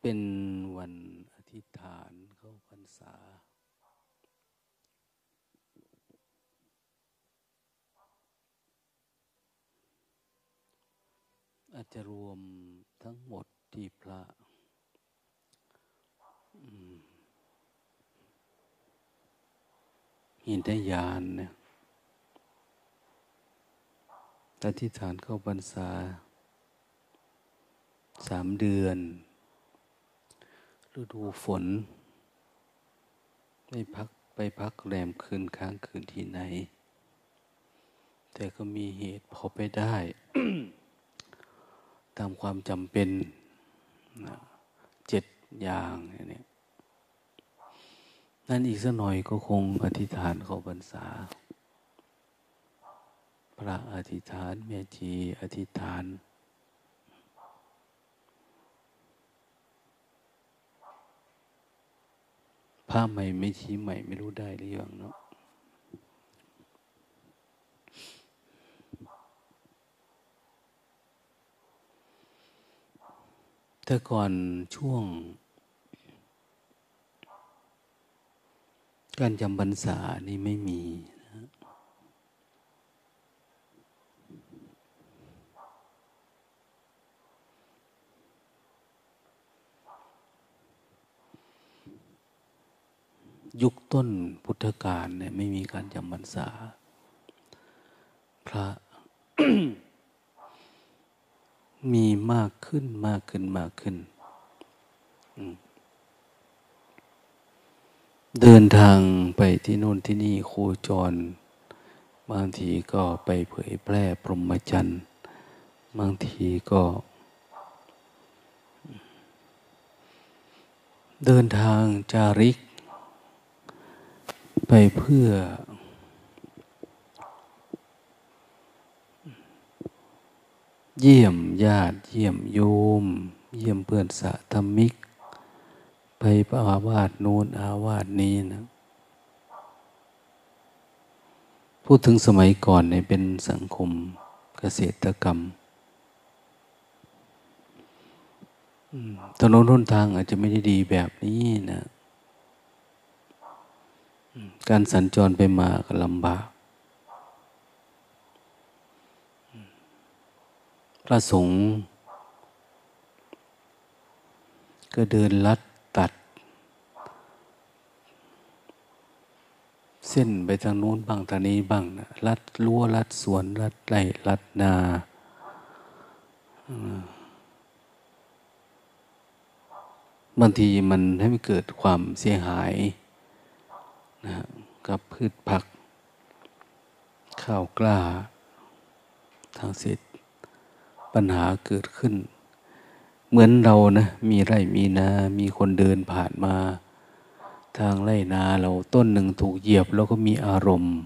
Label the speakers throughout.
Speaker 1: เป็นวันอธิษฐานเข้าพรรษา อาจจะรวมทั้งหมดที่พระหินทยานเนี่ยอธิษฐานเข้าพรรษาสามเดือน ฤดูฝน ไม่พักไปพักแรมคืนค้างคืนที่ไหน แต่ก็มีเหตุพอไปได้ ตามความจำเป็นเจ็ดอย่างนี้นั่นอีกสักหน่อยก็คงอธิษฐานเข้าพรรษา พระอธิษฐานเมจีอธิษฐาน ผ้าใหม่ไม่ชี้ใหม่ไม่รู้ได้หรือยังเนาะแต่ก่อนช่วง การจำบรรษานี่ไม่มี ยุคต้นพุทธกาลเนี่ยไม่มีการจำพรรษา พระ มีมากขึ้นมากขึ้นมากขึ้น เดินทางไปที่โน่นที่นี่โคจร บางทีก็ไปเผยแพร่พรหมจรรย์บางทีก็ เดินทางจาริก ไปเพื่อ เยี่ยมญาติเยี่ยมโยม เยี่ยมเพื่อนสะธรรมิก ไปอาวาสโน้นอาวาสนี้นะพูดถึงสมัยก่อนเนี่ยเป็นสังคมเกษตรกรรมถนนหนทางอาจจะไม่ได้ดีแบบนี้นะ การสัญจรไปมาก็ลำบาก พระสงฆ์ก็เดินลัดตัด เส้นไปทางโน้นบ้างทางนี้บ้างนะลัดรั้วลัดสวนลัดไร่ลัดนาบางทีมันให้มันเกิดความเสียหาย นะกับพืชผัก ข้าวกล้า ทางเศรษฐปัญหาเกิดขึ้น เหมือนเรานะมีไร่มีนา มีคนเดินผ่านมา ทางไร่นาเราต้นหนึ่งถูกเหยียบแล้วก็มีอารมณ์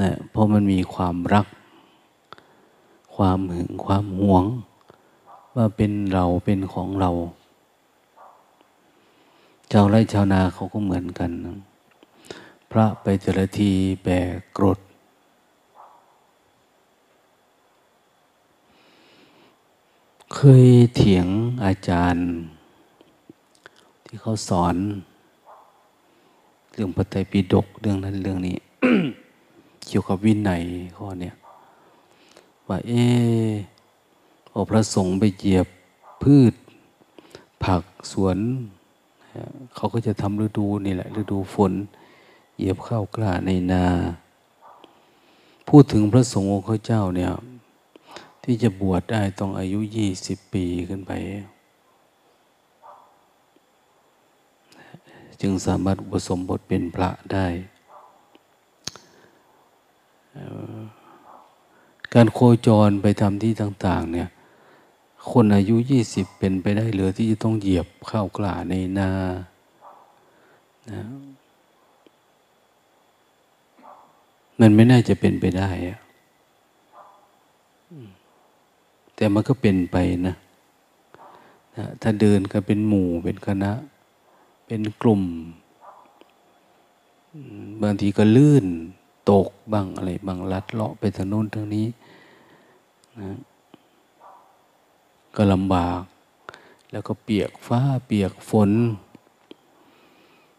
Speaker 1: นะเพราะมันมีความรัก ความหึงความหวง ว่าเป็นเราเป็นของเรา ชาวไร่ชาวนาเขาก็เหมือนกัน พระไปแต่ละทีแบกกรด เคยเถียงอาจารย์ ที่เขาสอน เรื่องปฏิปิฎกเรื่องนั้นเรื่องนี้ เกี่ยวกับวินัยข้อเนี้ยว่าเออพระสงฆ์ไปเหยียบพืช ผักสวน เขาก็จะทำฤดูนี่แหละ ฤดูฝน เหยียบข้าวกล้าในนา พูดถึงพระสงฆ์องค์เจ้าเนี่ย ที่จะบวชได้ต้องอายุยี่สิบปีขึ้นไป จึงสามารถอุปสมบทเป็นพระได้การโคจรไปทำที่ต่าง ๆ เนี่ย คนอายุยี่สิบเป็นไปได้เหลือที่จะต้องเหยียบข้าวกล้าในนานะมันไม่น่าจะเป็นไปได้อะแต่มันก็เป็นไปนะนะ ถ้าเดินก็เป็นหมู่เป็นคณะ เป็นกลุ่ม บางทีก็ลื่น ตกบ้างอะไรบางลัดเลาะไปทางโน้นทางนี้นะ ก็ลำบาก แล้วก็เปียกฟ้าเปียกฝน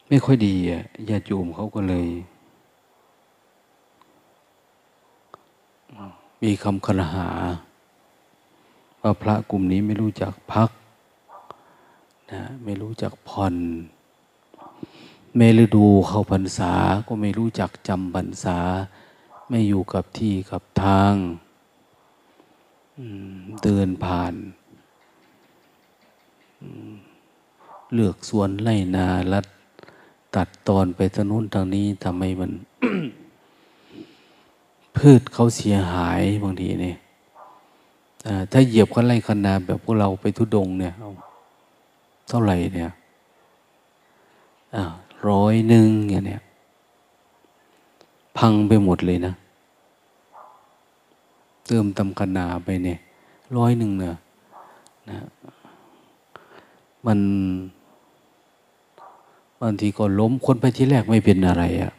Speaker 1: ไม่ค่อยดีอะญาติโยมเขาก็เลย มีคำคลหา ว่าพระกลุ่มนี้ไม่รู้จักพักนะไม่รู้จักผ่อนเมฤดูเข้าพรรษาก็ไม่รู้จักจำพรรษา ไม่อยู่กับที่กับทาง เดินผ่าน เลือกสวนไล่นาลัดตัดตอนไปทางนู้นทางนี้ทำไมมัน พืชเขาเสียหายบางทีเนี่ยถ้าเหยียบคันไร่คันนาแบบพวกเราไปทุดงเนี่ยเท่าไหร่เนี่ยร้อยหนึ่งอย่างเนี้ยพังไปหมดเลยนะเติมตำคนาไปเนี่ยร้อยหนึ่งเนี่ยนะ มันบางทีก็ล้มคนไปที่แรกไม่เป็นอะไรอะ่ะ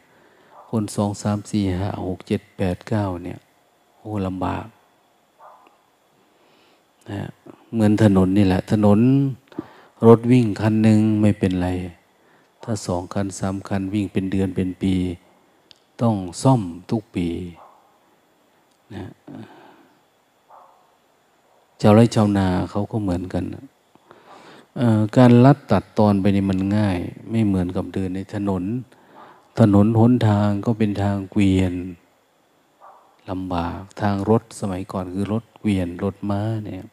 Speaker 1: คนสองสามสี่ห้าหกเจ็ดแปดเก้าเนี่ยโอ้ลำบากนะเหมือนถนนนี่แหละ ถนนรถวิ่งคันหนึ่งไม่เป็นไร ถ้าสองคันสามคันวิ่งเป็นเดือนเป็นปี ต้องซ่อมทุกปีนะชาวไร่ชาวนาเขาก็เหมือนกัน การลัดตัดตอนไปนี่มันง่าย ไม่เหมือนกับเดินในถนน ถนนหนทางก็เป็นทางเกวียนลำบากทางรถสมัยก่อนคือรถเกวียนรถม้าเนี่ย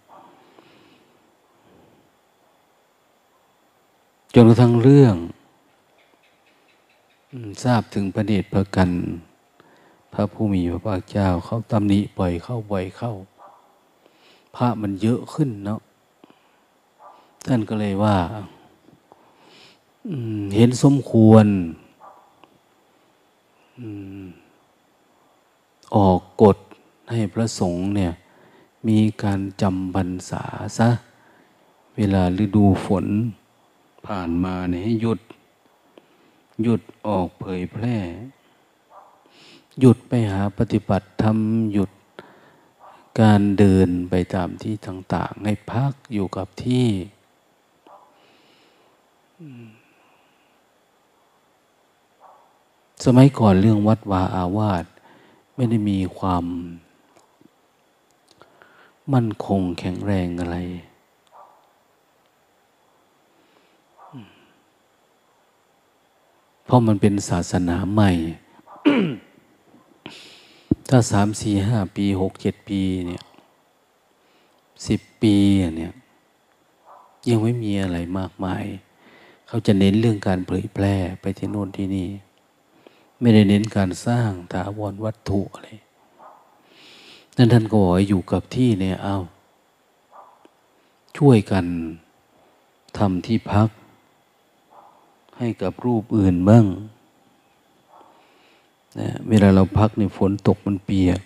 Speaker 1: จนกระทั่งเรื่องทราบถึงประเดชพระกัน พระผู้มีพระภาคเจ้าเขาตำหนิปล่อยเข้าบ่อยเข้า พระมันเยอะขึ้นเนาะ ท่านก็เลยว่าเห็นสมควรออกกฎให้พระสงฆ์เนี่ย มีการจำพรรษาซะ เวลาฤดูฝนผ่านมาเนี่ยให้หยุด หยุดออกเผยแพร่ หยุดไปหาปฏิบัติธรรมหยุดการเดินไปตามที่ต่าง ๆ ให้พักอยู่กับที่ สมัยก่อนเรื่องวัดวาอาวาสไม่ได้มีความ มั่นคงแข็งแรงอะไร เพราะมันเป็นศาสนาใหม่ ถ้าสามสี่ห้าปีหกเจ็ดปีเนี่ยสิบปีเนี่ยยังไม่มีอะไรมากมาย เขาจะเน้นเรื่องการเผยแพร่ไปที่โน่นที่นี่ ไม่ได้เน้นการสร้างถาวรวัตถุอะไรนั่นท่านก็บอกอยู่กับที่เนี่ยเอาช่วยกันทำที่พัก ให้กับรูปอื่นบ้างนะเวลาเราพักในฝนตกมันเปียก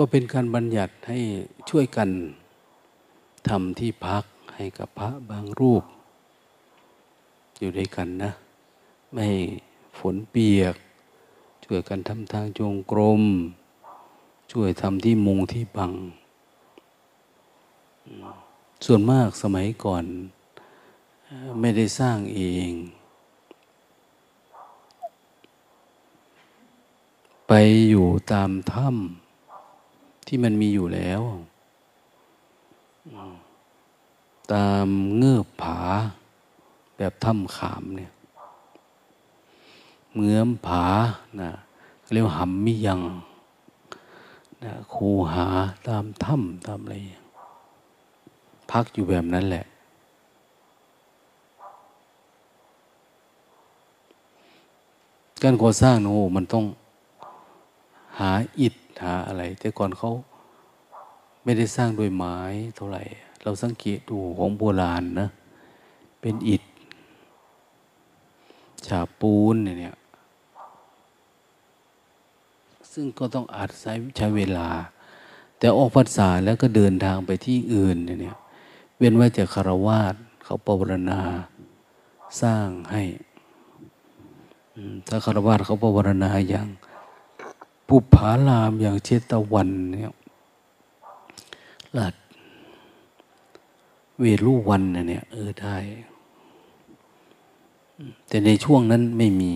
Speaker 1: ก็เป็นการบัญญัติให้ช่วยกันทำที่พักให้กับพระบางรูป อยู่ด้วยกันนะ ไม่ฝนเปียก ช่วยกันทำทางจงกรม ช่วยทำที่มุงที่บัง ส่วนมากสมัยก่อน ไม่ได้สร้างเอง ไปอยู่ตามถ้ำ ที่มันมีอยู่แล้ว ตามเงือบผา แบบถ้ำขามเนี่ยเมือมผานะเรียกหำมิยังนะคูหาตามถ้ำตามอะไร พักอยู่แบบนั้นแหละ การก่อสร้างโอ้มันต้องหาอิฐ หาอะไร แต่ก่อนเขาไม่ได้สร้างด้วยไม้เท่าไหร่ เราสังเกตดูของโบราณนะ เป็นอิฐฉาปูนเนี่ย ซึ่งก็ต้องอาจใช้ใช้เวลา แต่ออกพรรษาแล้วก็เดินทางไปที่อื่นเนี่ย เว้นไว้แต่คารวาสเขาปรณาสร้างให้ ถ้าคารวะเขาปวารณาอย่าง ปุผาลามอย่างเชตวันเนี่ยลัดเวรุวันเนี่ยเออได้ แต่ในช่วงนั้นไม่มี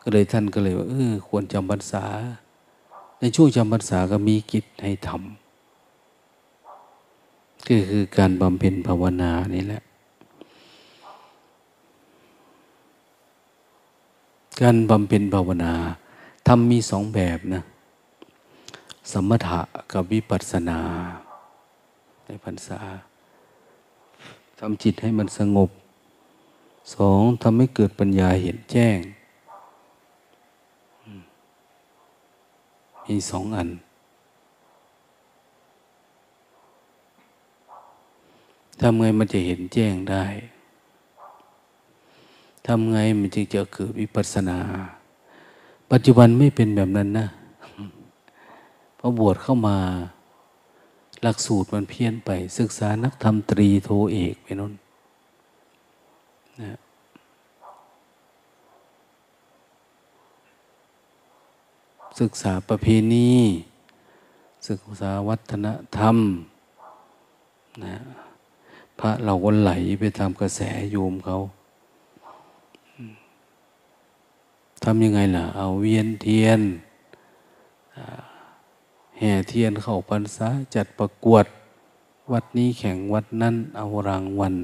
Speaker 1: ก็เลยท่านก็เลยว่าเออควรจำพรรษา ในช่วงจำพรรษาก็มีกิจให้ทำก็คือการบำเพ็ญภาวนานี่แหละ การบำเพ็ญภาวนา ทำมีสองแบบนะ สมถะกับวิปัสสนา ในพรรษาทำจิตให้มันสงบ สองทำให้เกิดปัญญาเห็นแจ้ง มีสองอัน ทำไงมันจะเห็นแจ้งได้ ทำไงมันจึงจะเกิดวิปัสสนา ปัจจุบันไม่เป็นแบบนั้นนะพอบวชเข้ามาหลักสูตรมันเพี้ยนไป ศึกษานักธรรมตรีโทเอกไปนั่นนะศึกษาประเพณีศึกษาวัฒนธรรมนะพระเราก็ไหลไปตามกระแสโยมเขา ทำยังไงล่ะ เอาเวียนเทียนแห่เทียนเข้าพรรษาจัดประกวด วัดนี้แข่งวัดนั้นเอารางวัล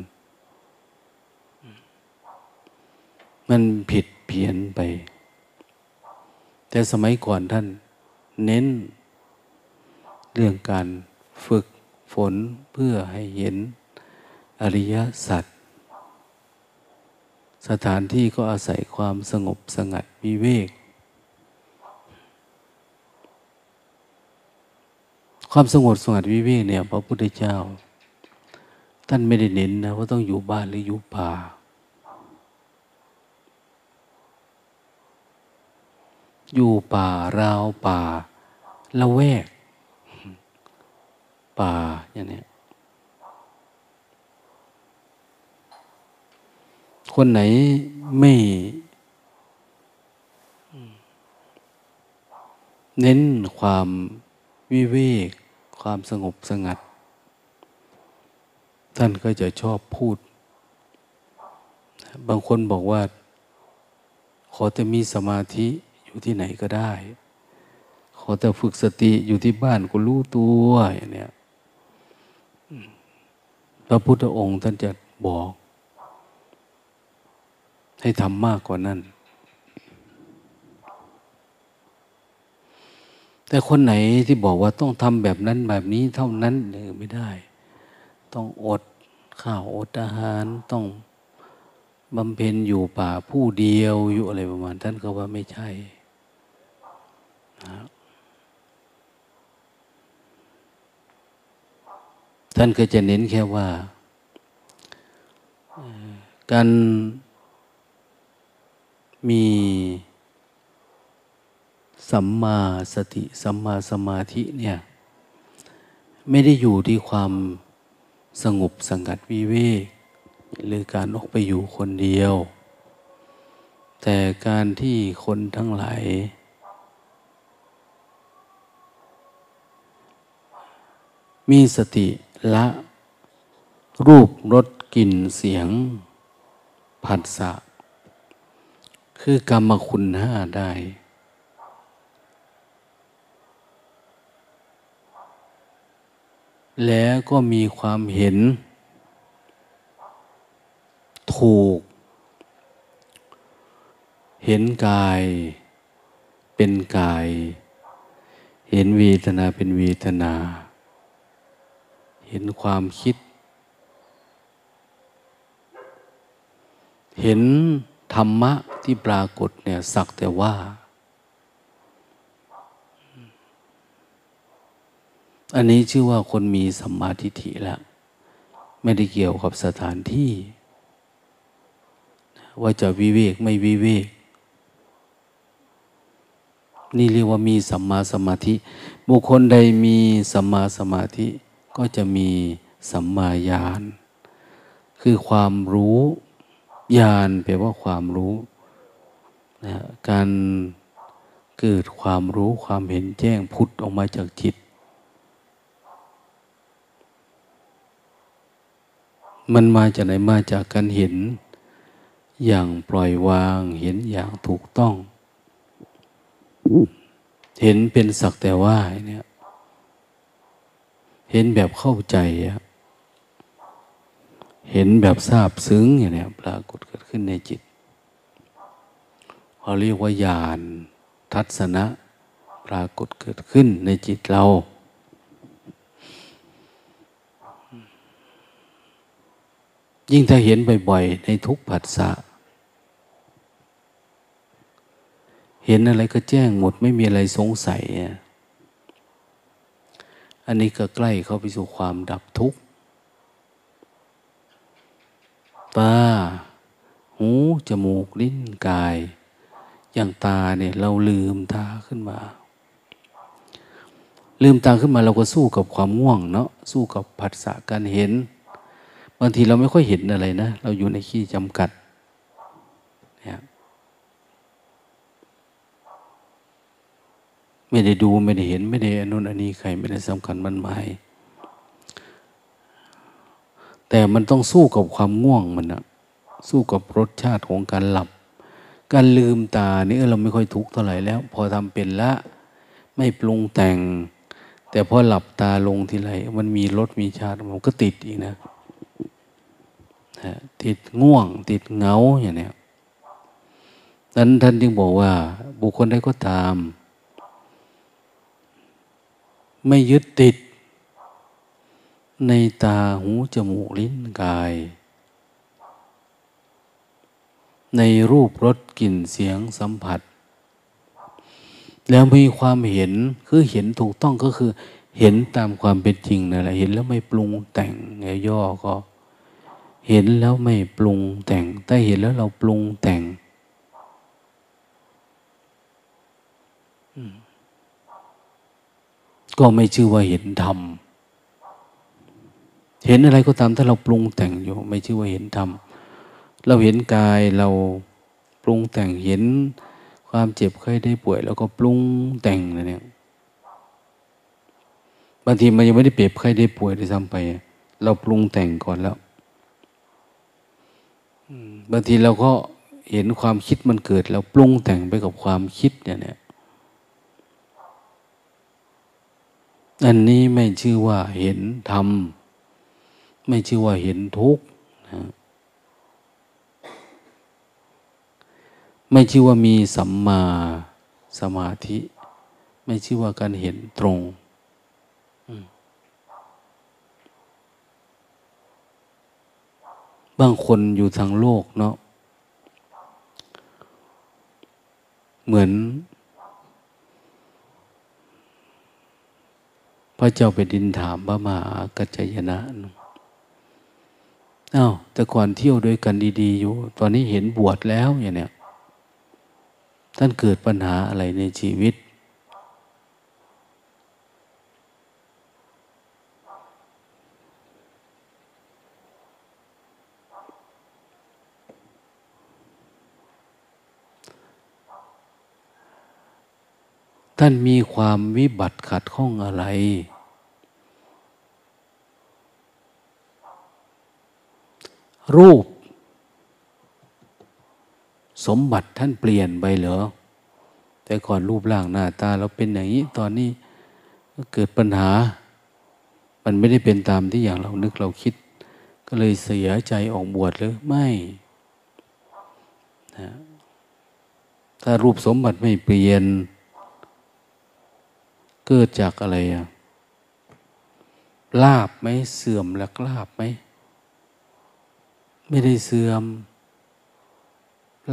Speaker 1: มันผิดเพี้ยนไป แต่สมัยก่อนท่านเน้น เรื่องการฝึกฝนเพื่อให้เห็นอริยสัจ สถานที่ก็อาศัยความสงบสงัดวิเวก ความสงบสงัดวิเวกเนี่ยพระพุทธเจ้า ท่านไม่ได้เน้นนะว่าต้องอยู่บ้านหรืออยู่ป่า อยู่ป่าราวป่าละแวก ป่าอย่างนี้ คนไหนไม่ เน้นความวิเวก ความสงบสงัด ท่านก็จะชอบพูด บางคนบอกว่า ขอแต่มีสมาธิอยู่ที่ไหนก็ได้ ขอแต่ฝึกสติอยู่ที่บ้านก็รู้ตัวอย่างนี้พระพุทธองค์ท่านจะบอก ให้ทำมากกว่านั้น แต่คนไหนที่บอกว่าต้องทำแบบนั้นแบบนี้เท่านั้นเนี่ยไม่ได้ ต้องอดข้าวอดอาหารต้องบำเพ็ญอยู่ป่าผู้เดียวอยู่อะไรประมาณท่านก็ว่าไม่ใช่นะท่านก็จะเน้นแค่ว่าการ มีสัมมาสติสัมมาสมาธิเนี่ยไม่ได้อยู่ที่ความสงบสังกัดวิเวก หรือการออกไปอยู่คนเดียว แต่การที่คนทั้งหลายมีสติละรูปรสกลิ่นเสียงผัสสะ คือกรรมคุณห้าได้ แล้วก็มีความเห็น ถูก เห็นกาย เป็นกาย เห็นเวทนาเป็นเวทนา เห็นความคิด เห็น ธรรมะที่ปรากฏเนี่ยสักแต่ว่า อันนี้ชื่อว่าคนมีสัมมาทิฏฐิแล้ว ไม่ได้เกี่ยวกับสถานที่ ว่าจะวิเวกไม่วิเวก นี่เรียกว่ามีสัมมาสมาธิ บุคคลใดมีสัมมาสมาธิก็จะมีสัมมาญาณ คือความรู้ ญาณแปลว่าความรู้นะการเกิดความรู้ความเห็นแจ้งพุทธออกมาจากจิต มันมาจากไหนมาจากการเห็น อย่างปล่อยวางเห็นอย่างถูกต้อง เห็นเป็นสักแต่ว่าเนี่ย เห็นแบบเข้าใจอะ เห็นแบบทราบซึ้งอย่างนี้ปรากฏเกิดขึ้นในจิตเขาเรียกว่าญาณทัศนะปรากฏเกิดขึ้นในจิตเรายิ่งถ้าเห็นบ่อยๆในทุกผัสสะ เห็นอะไรก็แจ้งหมดไม่มีอะไรสงสัย อันนี้ก็ใกล้เข้าไปสู่ความดับทุกข์ ตา หู จมูก ลิ้น กาย อย่างตาเนี่ยเราลืมตาขึ้นมา ลืมตาขึ้นมาเราก็สู้กับความง่วงเนาะ สู้กับผัสสะการเห็น บางทีเราไม่ค่อยเห็นอะไรนะ เราอยู่ในขี้จำกัดเนี่ยไม่ได้ดูไม่ได้เห็นไม่ได้อนุนอันนี้ใครไม่ได้สำคัญมันหมาย แต่มันต้องสู้กับความง่วงมันนะสู้กับรสชาติของการหลับ การลืมตานี่เราไม่ค่อยทุกข์เท่าไหร่แล้ว พอทำเป็นละ ไม่ปรุงแต่ง แต่พอหลับตาลงทีไรมันมีรสมีชาติมันก็ติดอีกนะติดง่วง ติดเงาอย่างนี้นั้นท่านจึงบอกว่า บุคคลใดก็ตาม ไม่ยึดติด ในตาหูจมูกลิ้นกาย ในรูปรสกลิ่นเสียงสัมผัส แล้วมีความเห็นคือเห็นถูกต้องก็คือเห็นตามความเป็นจริงนั่นแหละเห็นแล้วไม่ปรุงแต่งไงย่อก็ เห็นแล้วไม่ปรุงแต่ง แต่เห็นแล้วเราปรุงแต่งก็ไม่ชื่อว่าเห็นธรรม เห็นอะไรก็ตามถ้าเราปรุงแต่งอยู่ ไม่ชื่อว่าเห็นธรรมเราเห็นกายเราปรุงแต่งเห็นความเจ็บไข้ได้ป่วย แล้วก็ปรุงแต่งนะเนี่ยบางทีมันยังไม่ได้เปรียบไข้ได้ป่วยได้ซ้ำไป เราปรุงแต่งก่อนแล้วบางทีเราก็เห็นความคิดมันเกิดแล้วปรุงแต่งไปกับความคิดเนี่ยเนี่ยอันนี้ไม่ชื่อว่าเห็นธรรม ไม่ชื่อว่าเห็นทุกข์นะไม่ชื่อว่ามีสัมมาสมาธิ ไม่ชื่อว่าการเห็นตรงบางคนอยู่ทางโลกเนาะเหมือน พระเจ้าไปดินถามพระมหากัจจยนะ อา้าวแต่ก่อนเที่ยวด้วยกันดีๆอยู่ ตอนนี้เห็นบวชแล้วอย่างเนี้ยท่านเกิดปัญหาอะไรในชีวิต ท่านมีความวิบัติขัดข้องอะไร รูป สมบัติท่านเปลี่ยนไปเหรอ แต่ก่อนรูปร่างหน้าตาเราเป็นอย่างนี้ ตอนนี้เกิดปัญหา มันไม่ได้เป็นตามที่อย่างเรานึกเราคิด ก็เลยเสียใจออกบวชหรือไม่นะถ้ารูปสมบัติไม่เปลี่ยน เกิดจากอะไรอะลาบไหมเสื่อมแล้วลาบไหม ไม่ได้เสื่อม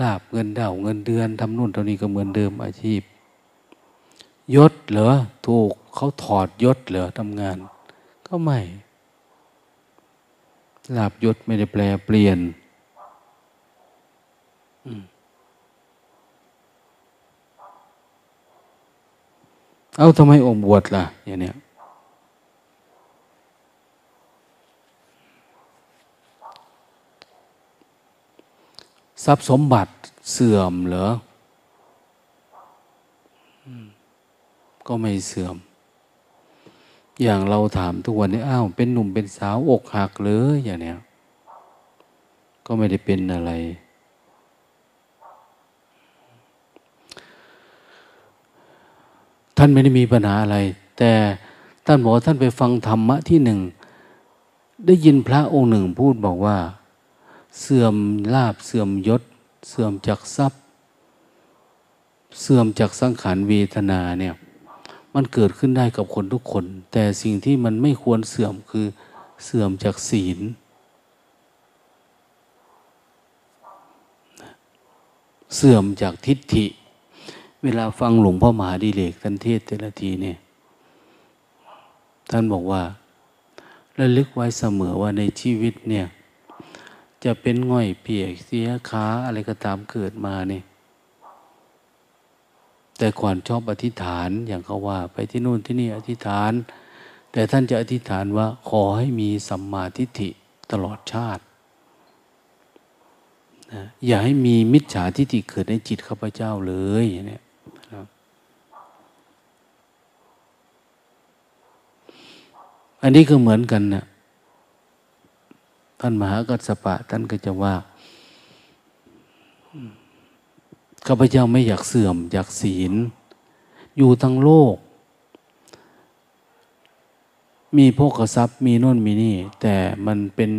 Speaker 1: ลาบเงินเดาเงินเดือนทำนู่นทำนี้ก็เหมือนเดิมอาชีพ ยศเหรอถูกเขาถอดยศเหรอทำงาน ก็ไม่ลาบยศไม่ได้แปลเปลี่ยนเอาทำไมอมบวชล่ะ อย่างเนี้ย ทรัพย์สมบัติเสื่อมเหรอ ก็ไม่เสื่อม อย่างเราถามทุกวันนี้อ้าวเป็นหนุ่มเป็นสาวอกหักเลยอย่างเนี้ย ก็ไม่ได้เป็นอะไร ท่านไม่ได้มีปัญหาอะไร แต่ท่านบอกท่านไปฟังธรรมะที่หนึ่ง ได้ยินพระองค์หนึ่งพูดบอกว่า เสื่อมลาบเสื่อมยศ เสื่อมจากทรัพย์ เสื่อมจากสังขารเวทนาเนี่ยมันเกิดขึ้นได้กับคนทุกคน แต่สิ่งที่มันไม่ควรเสื่อมคือเสื่อมจากศีล เสื่อมจากทิฏฐิ เวลาฟังหลวงพ่อมหาดิเลกท่านเทศแต่ละทีเนี่ยท่านบอกว่าระลึกไว้เสมอว่าในชีวิตเนี่ย จะเป็นง่อยเปียกเสียขาอะไรก็ตามเกิดมาเนี่ยแต่ก่อนชอบอธิษฐานอย่างเขาว่า ไปที่นู่นที่นี่อธิษฐาน แต่ท่านจะอธิษฐานว่าขอให้มีสัมมาทิฏฐิตลอดชาตินะอย่าให้มีมิจฉาทิฏฐิเกิดในจิตข้าพเจ้าเลยเนี่ยนะอันนี้ก็เหมือนกันนะ ท่านมหากัสปะ ท่านก็จะว่าข้าพเจ้าไม่อยากเสื่อม อยากศีล อยู่ทั้งโลก มีพกทรัพย์มีโน่นมีนี่ แต่มันเป็น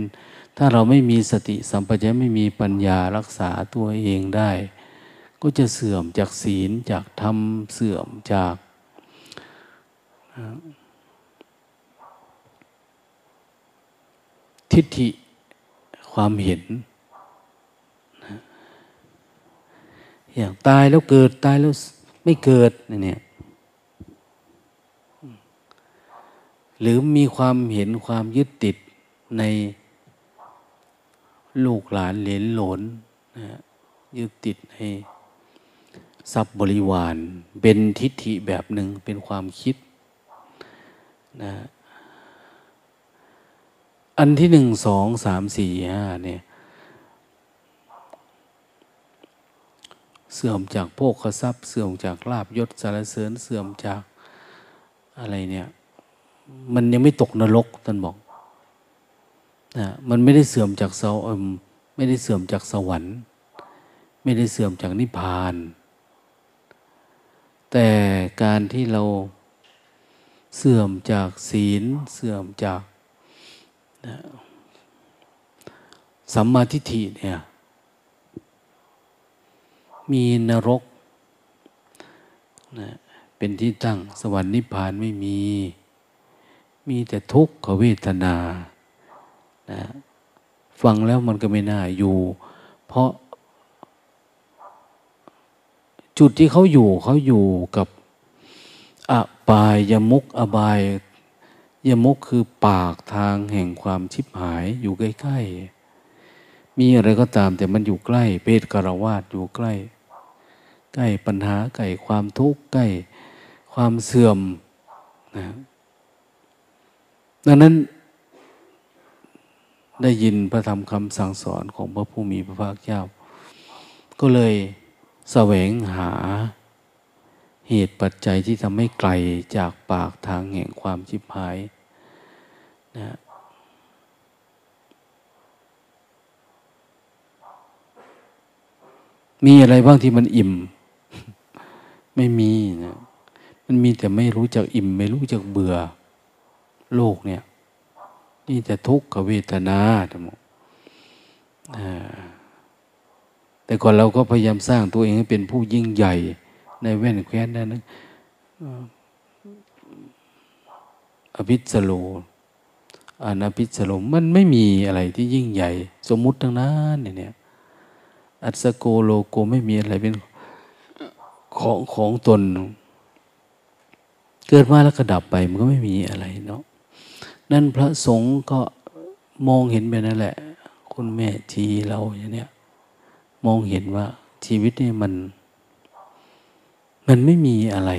Speaker 1: ถ้าเราไม่มีสติสัมปชัญญะไม่มีปัญญารักษาตัวเองได้ ก็จะเสื่อมจากศีลจากธรรมเสื่อมจากทิฏฐิ ความเห็น อย่างตายแล้วเกิดตายแล้วไม่เกิดเนี่ยหรือมีความเห็นความยึดติดในลูกหลานเหลนหลนนะยึดติดในทรัพย์บริวาร เป็นทิฏฐิแบบหนึ่งเป็นความคิดนะ อันที่หนึ่งสองสามสี่ห้าเนี่ย เสื่อมจากโภคทรัพย์ เสื่อมจากลาบยศสารเสริญเสื่อมจากอะไรเนี่ย มันยังไม่ตกนรกท่านบอกนะมันไม่ได้เสื่อมจากเสาไม่ได้เสื่อมจากสวรรค์ ไม่ได้เสื่อมจากนิพพาน แต่การที่เราเสื่อมจากศีล เสื่อมจาก สัมมาทิฏฐิเนี่ย มีนรกนะเป็นที่ตั้งสวรรค์นิพพานไม่มี มีแต่ทุกขเวทนานะฟังแล้วมันก็ไม่น่าอยู่ เพราะ จุดที่เขาอยู่เขาอยู่กับ อบายยมุกอบาย ยมุกคือปากทางแห่งความชิบหายอยู่ใกล้ๆ มีอะไรก็ตามแต่มันอยู่ใกล้ เพศกรวาดอยู่ใกล้ ใกล้ปัญหาใกล้ความทุกข์ใกล้ความเสื่อมนะดังนั้น ได้ยินพระธรรมคำสั่งสอนของพระผู้มีพระภาคเจ้า ก็เลยแสวงหาเหตุปัจจัยที่ทำให้ไกลจากปากทางแห่งความชิบหาย นะมีอะไรบ้างที่มันอิ่ม ไม่มีนะมันมีแต่ไม่รู้จักอิ่ม ไม่รู้จักเบื่อ โลกเนี่ยนี่แต่ทุกขเวทนาทั้งหมดแต่ก่อนเราก็พยายามสร้างตัวเองให้เป็นผู้ยิ่งใหญ่ ในแว่นแคว้นนั้นอภิสโล อนาภิสโลมันไม่มีอะไรที่ยิ่งใหญ่ สมมุติทั้งนั้นเนี่ยอัศโกโลโกไม่มีอะไรเป็นของของตน เกิดมาแล้วก็ดับไปมันก็ไม่มีอะไรเนาะนั่นพระสงฆ์ก็มองเห็นไปนั่นแหละ คุณแม่ทีเราอย่างเนี้ยมองเห็นว่าชีวิตนี่มัน มันไม่มีอะไร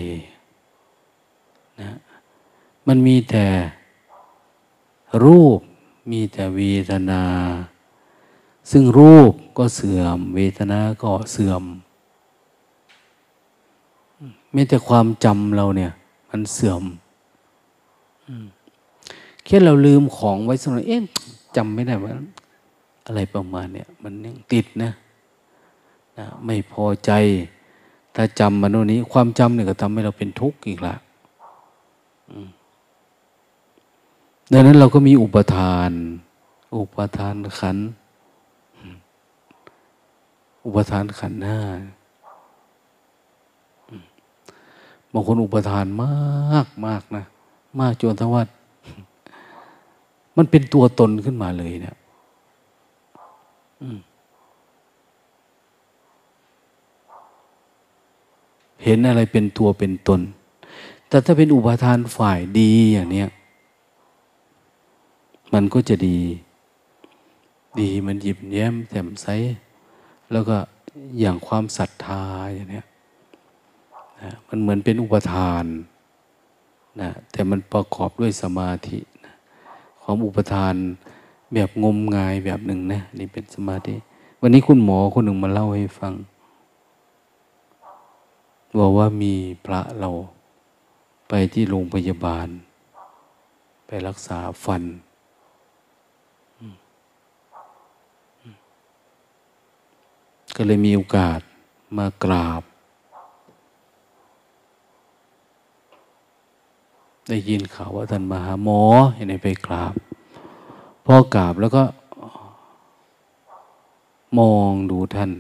Speaker 1: นะมันมีแต่ รูปมีแต่เวทนา ซึ่งรูปก็เสื่อม เวทนาก็เสื่อมไม่แต่ความจำเราเนี่ย มันเสื่อมแค่เราลืมของไว้สักหน่อยเอ๊ะจำไม่ได้ว่าอะไรประมาณเนี่ยมันยังติดนะนะ ไม่พอใจ ถ้าจำมันโน่นนี้ ความจำเนี่ยก็ทำให้เราเป็นทุกข์อีกละ ดังนั้นเราก็มีอุปทาน อุปทานขัน อุปทานขันหน้าบางคนอุปทานมากมากนะ มากจนทั้งว่า มันเป็นตัวตนขึ้นมาเลยเนะี่ยเห็นอะไรเป็นตัวเป็นตน แต่ถ้าเป็นอุปทานฝ่ายดีอย่างเนี้ย มันก็จะดี ดีมันหยิบแย้มแจ่มใส แล้วก็อย่างความศรัทธาอย่างเนี้ยนะมันเหมือนเป็นอุปทานนะแต่มันประกอบด้วยสมาธินะความอุปทานแบบงมงายแบบหนึ่งนะนี่เป็นสมาธิ วันนี้คุณหมอคนหนึ่งมาเล่าให้ฟังบอกว่ามีพระเราไปที่โรงพยาบาล ไปรักษาฟัน ก็เลยมีโอกาสมากราบ ได้ยินข่าวว่าท่านมาหาหมอเห็นไหมไปกราบพอกราบแล้วก็มองดูท่าน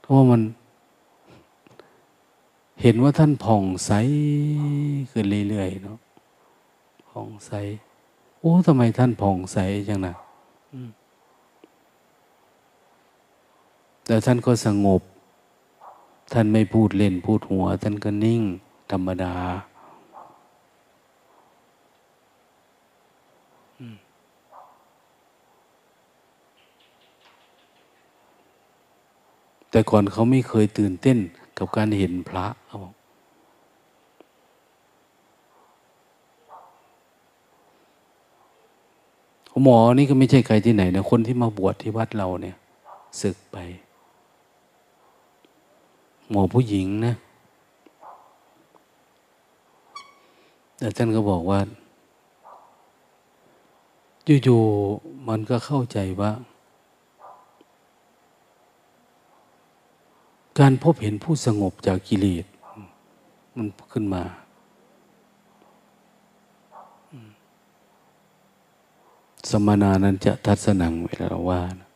Speaker 1: เพราะามัน เห็นว่าท่านผ่องใสขึ้นเรื่อยๆเนาะผ่องใส โอ้ทำไมท่านผ่องใสจังนะ แต่ท่านก็สงบ ท่านไม่พูดเล่นพูดหัว ท่านก็นิ่งธรรมดา แต่ก่อนเขาไม่เคยตื่นเต้นกับการเห็นพระเขาบอกหมอนี่ก็ไม่ใช่ใครที่ไหนนะคนที่มาบวชที่วัดเราเนี่ยศึกไป หมอผู้หญิงนะแต่ท่านก็บอกว่าอยู่ๆมันก็เข้าใจว่า การพบเห็นผู้สงบจากกิเลสมันขึ้นมา สมนานั้นจะทัศนังเวลาเราว่านะ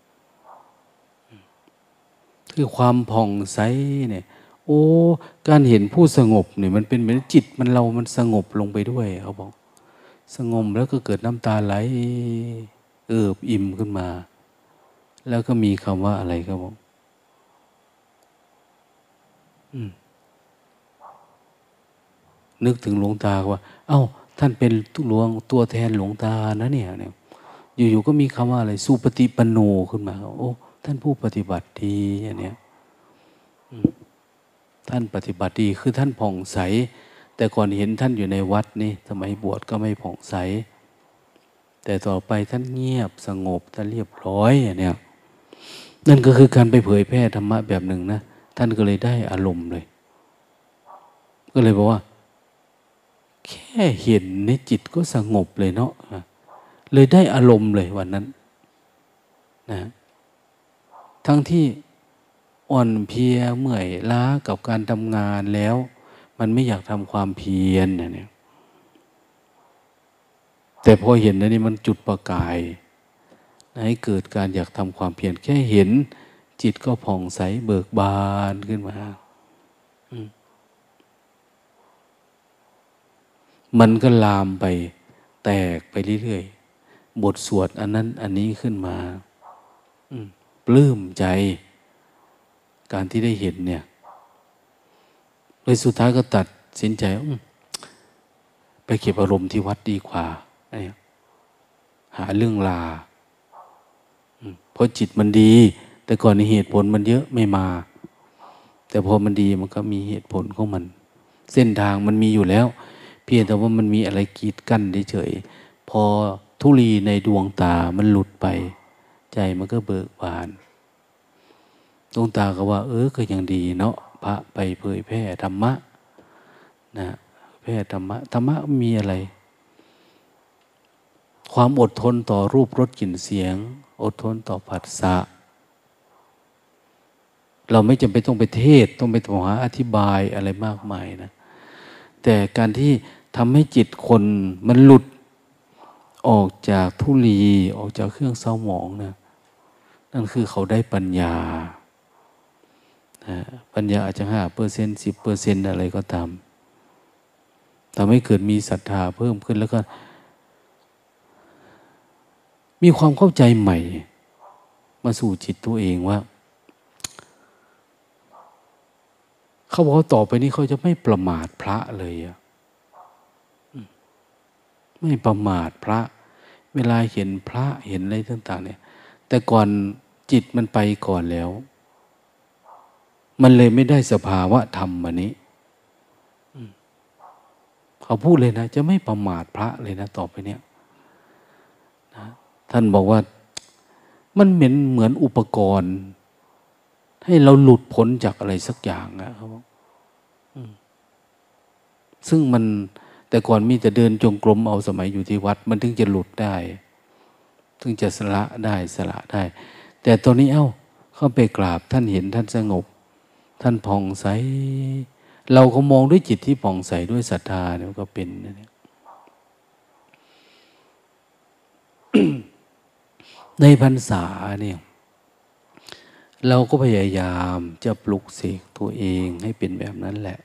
Speaker 1: คือความผ่องใสเนี่ย โอ้ การเห็นผู้สงบเนี่ยมันเป็นเหมือนจิตมันเรามันสงบลงไปด้วยเขาบอก สงบแล้วก็เกิดน้ำตาไหล เอิบอิ่มขึ้นมา แล้วก็มีคำว่าอะไรครับอกนึกถึงหลวงตาว่า เอา้า ท่านเป็นหลวงตัวแทนหลวงตานะเนี่ยเนี่ย อยู่ๆก็มีคำว่าอะไรสุปฏิปันโนขึ้นมา โอ้ ท่านผู้ปฏิบัติดีอย่างเนี้ยท่านปฏิบัติดีคือท่านผ่องใส แต่ก่อนเห็นท่านอยู่ในวัดนี่สมัยบวชก็ไม่ผ่องใส แต่ต่อไปท่านเงียบสงบท่านเรียบร้อยเนี่ยนั่นก็คือการไปเผยแพร่ธรรมะแบบหนึ่งนะ ท่านก็เลยได้อารมณ์เลย ก็เลยบอกว่า แค่เห็นในจิตก็สงบเลยเนาะเลยได้อารมณ์เลยวันนั้น นะ ทั้งที่อ่อนเพียเมื่อยล้ากับการทำงานแล้ว มันไม่อยากทำความเพียรเนี่ยแต่พอเห็นนนี่มันจุดประกายให้เกิดการอยากทำความเพียรแค่เห็น จิตก็ผ่องใสเบิกบานขึ้นมามันก็ลามไป แตกไปเรื่อยๆ บทสวดอันนั้นอันนี้ขึ้นมา ปลื้มใจ การที่ได้เห็นเนี่ยโดยสุดท้ายก็ตัดสินใจไปเก็บอารมณ์ที่วัดดีกว่าหาเรื่องลาเพราะจิตมันดี แต่ก่อนในเหตุผลมันเยอะไม่มา แต่พอมันดีมันก็มีเหตุผลของมัน เส้นทางมันมีอยู่แล้ว เพียงแต่ว่ามันมีอะไรกีดกั้นเฉยพอทุลีในดวงตามันหลุดไป ใจมันก็เบิกบานดวงตาก็ว่า เออก็ยังดีเนาะพระไปเผยแพร่ธรรมะนะแพร่ธรรมะธรรมะมีอะไร ความอดทนต่อรูปรสกลิ่นเสียง อดทนต่อผัสสะเราไม่จำเป็นต้องไปเทศต้องไปหาอธิบายอะไรมากมายนะ แต่การที่ทำให้จิตคนมันหลุดออกจากทุลีออกจากเครื่องเศร้าหมองนะ นั่นคือเขาได้ปัญญา ปัญญาอาจจะห้าเปอร์เซ็นต์สิบเปอร์เซ็นต์อะไรก็ตามทำให้เกิดมีศรัทธาเพิ่มขึ้นแล้วก็ มีความเข้าใจใหม่ มาสู่จิตตัวเองว่า เขาบอกต่อไปนี้เขาจะไม่ประมาทพระเลยอะไม่ประมาทพระ เวลาเห็นพระเห็นอะไรต่าง ๆ เนี่ย แต่ก่อน จิตมันไปก่อนแล้ว มันเลยไม่ได้สภาวะธรรมอันนี้เขาพูดเลยนะ จะไม่ประมาทพระเลยนะ ต่อไปเนี่ยนะท่านบอกว่ามันเหมือนเหมือนอุปกรณ์ ให้เราหลุดพ้นจากอะไรสักอย่างอะครับซึ่งมันแต่ก่อนมีแต่เดินจงกรมเอาสมัยอยู่ที่วัด มันถึงจะหลุดได้ ถึงจะสละได้สละได้ แต่ตอนนี้เอา้าเข้าไปกราบท่านเห็นท่านสงบ ท่านผ่องใส เราก็มองด้วยจิตที่ผ่องใสด้วยศรัทธาเนี่ยก็เป็นนะในพรรษาเนี่ยเราก็พยายามจะปลุกเสกตัวเองให้เป็นแบบนั้นแหละ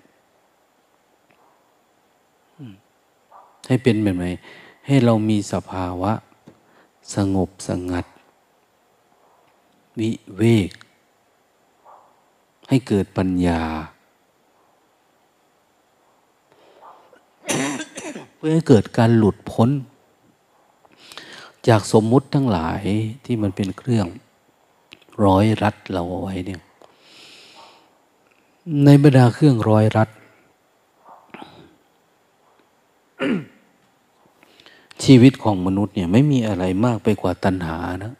Speaker 1: ให้เป็นแบบไหนให้เรามีสภาวะ สงบสงัด วิเวก ให้เกิดปัญญา เพื่อให้เกิดการหลุดพ้น จากสมมุติทั้งหลายที่มันเป็นเครื่องร้อยรัดเราเอาไว้เนี่ย ในบรรดาเครื่องร้อยรัด ชีวิตของมนุษย์เนี่ยไม่มีอะไรมากไปกว่าตัณหานะ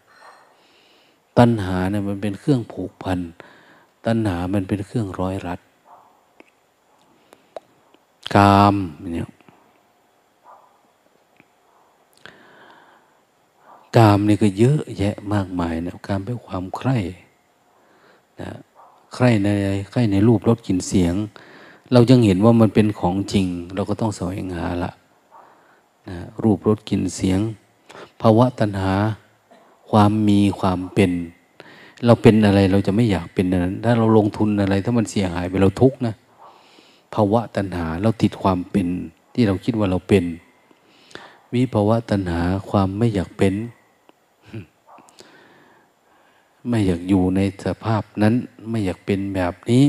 Speaker 1: ตัณหาเนี่ยมันเป็นเครื่องผูกพัน ตัณหามันเป็นเครื่องร้อยรัด กามเนี่ยกามนี่ก็เยอะแยะมากมายนะกามเป็นความใคร่นะใคร่ในใคร่ในรูปรสกลิ่นเสียง เรายังเห็นว่ามันเป็นของจริง เราก็ต้องแสวงหาละนะรูปรสกลิ่นเสียงภาวะตัณหา ความมีความเป็น เราเป็นอะไรเราจะไม่อยากเป็นนั้น ถ้าเราลงทุนอะไร ถ้ามันเสียหายไปเราทุกข์นะภาวะตัณหาเราติดความเป็น ที่เราคิดว่าเราเป็น วิภาวะตัณหาความไม่อยากเป็น ไม่อยากอยู่ในสภาพนั้น ไม่อยากเป็นแบบนี้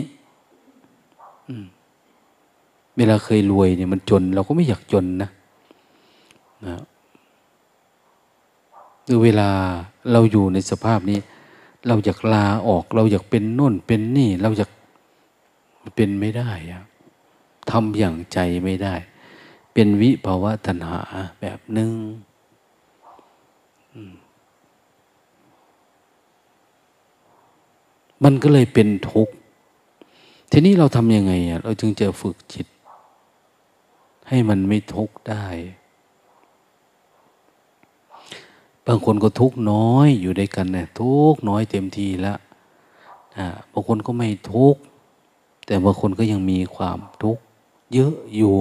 Speaker 1: เวลาเคยรวยเนี่ยมันจน เราก็ไม่อยากจนนะนะ คือเวลาเราอยู่ในสภาพนี้ เราอยากลาออก เราอยากเป็นน่นเป็นนี่ เราอยากเป็นไม่ได้อะทำอย่างใจไม่ได้ เป็นวิภาวะตัณหาแบบหนึ่งมันก็เลยเป็นทุกข์ ทีนี้เราทำยังไงอะเราจึงจะฝึกจิต ให้มันไม่ทุกข์ได้ บางคนก็ทุกน้อยอยู่ด้วยกันเนี่ยทุกน้อยเต็มทีล้วบางคนก็ไม่ทุกแต่บางคนก็ยังมีความทุกข์เยอะอยู่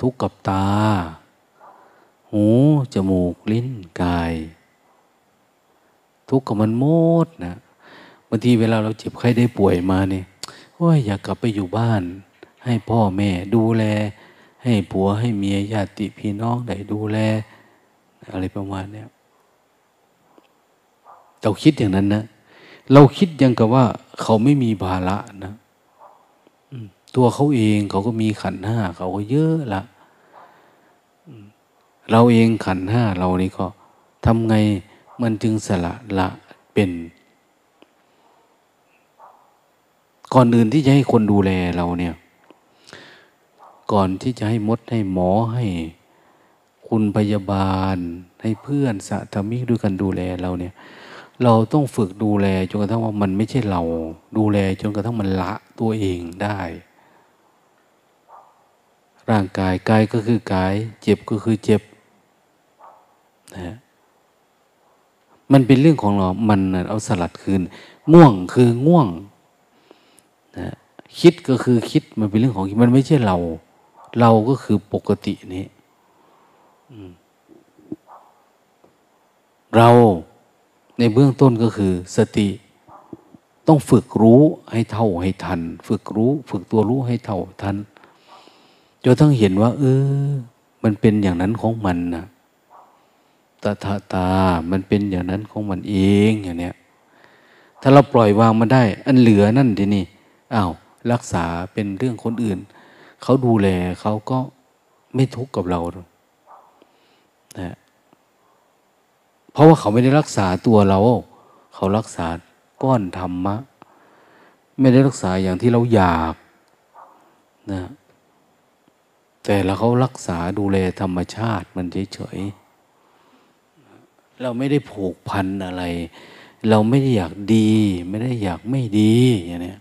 Speaker 1: ทุกกับตา หู จมูก ลิ้น กาย ทุกกับมันโมดนะบางทีเวลาเราเจ็บไข้ได้ป่วยมาเนี่ยโอ้ยอยากกลับไปอยู่บ้าน ให้พ่อแม่ดูแล ให้ผัวให้เมียญาติพี่น้องได้ดูแล อะไรประมาณนี้เราคิดอย่างนั้นนะเราคิดยังกับว่า เขาไม่มีภาระนะตัวเขาเองเขาก็มีขันห้าเขาก็เยอะละเราเองขันห้าเรานี่ก็ทำไงมันจึงสละละเป็นก่อนอื่นที่จะให้คนดูแลเราเนี่ย ก่อนที่จะให้มดให้หมอให้ คุณพยาบาล ให้เพื่อนสะธรรมิกด้วยกันดูแลเราเนี่ย เราต้องฝึกดูแลจนกระทั่งว่ามันไม่ใช่เรา ดูแลจนกระทั่งมันละตัวเองได้ ร่างกายกายก็คือกาย เจ็บก็คือเจ็บนะมันเป็นเรื่องของเรา มันเอาสลัดคืน ง่วงคือง่วงนะคิดก็คือคิด มันเป็นเรื่องของมันไม่ใช่เรา เราก็คือปกตินี้ เราในเบื้องต้นก็คือสติต้องฝึกรู้ให้เท่าให้ทัน ฝึกรู้ ฝึกตัวรู้ให้เท่าทันจนต้องเห็นว่า เออ มันเป็นอย่างนั้นของมันนะตาตาตา มันเป็นอย่างนั้นของมันเองอย่างเนี้ยถ้าเราปล่อยวางมันได้ อันเหลือนั่นทีนี่อ้าวรักษาเป็นเรื่องคนอื่น เขาดูแลเขาก็ไม่ทุกข์กับเรา นะเพราะว่าเขาไม่ได้รักษาตัวเรา เขารักษาก้อนธรรมะ ไม่ได้รักษาอย่างที่เราอยากนะแต่เราเขารักษาดูแลธรรมชาติมันเฉยๆเราไม่ได้ผูกพันอะไร เราไม่ได้อยากดี ไม่ได้อยากไม่ดีอย่างนี้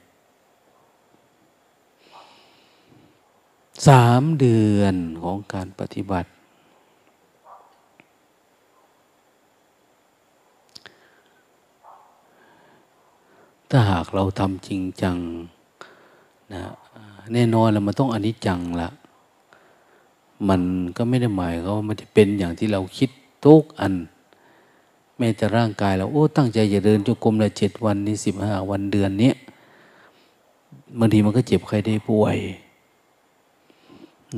Speaker 1: สามเดือนของการปฏิบัติ ถ้าหากเราทำจริงจังนะแน่นอนแล้วมันต้องอนิจจังละมันก็ไม่ได้หมายเขาว่ามันจะเป็นอย่างที่เราคิดทุกอัน แม้แต่ร่างกายเราโอ้ตั้งใจจะเดินจงกรมละเจ็ดวันนี้สิบห้าวันเดือนนี้บางทีมันก็เจ็บใครได้ป่วย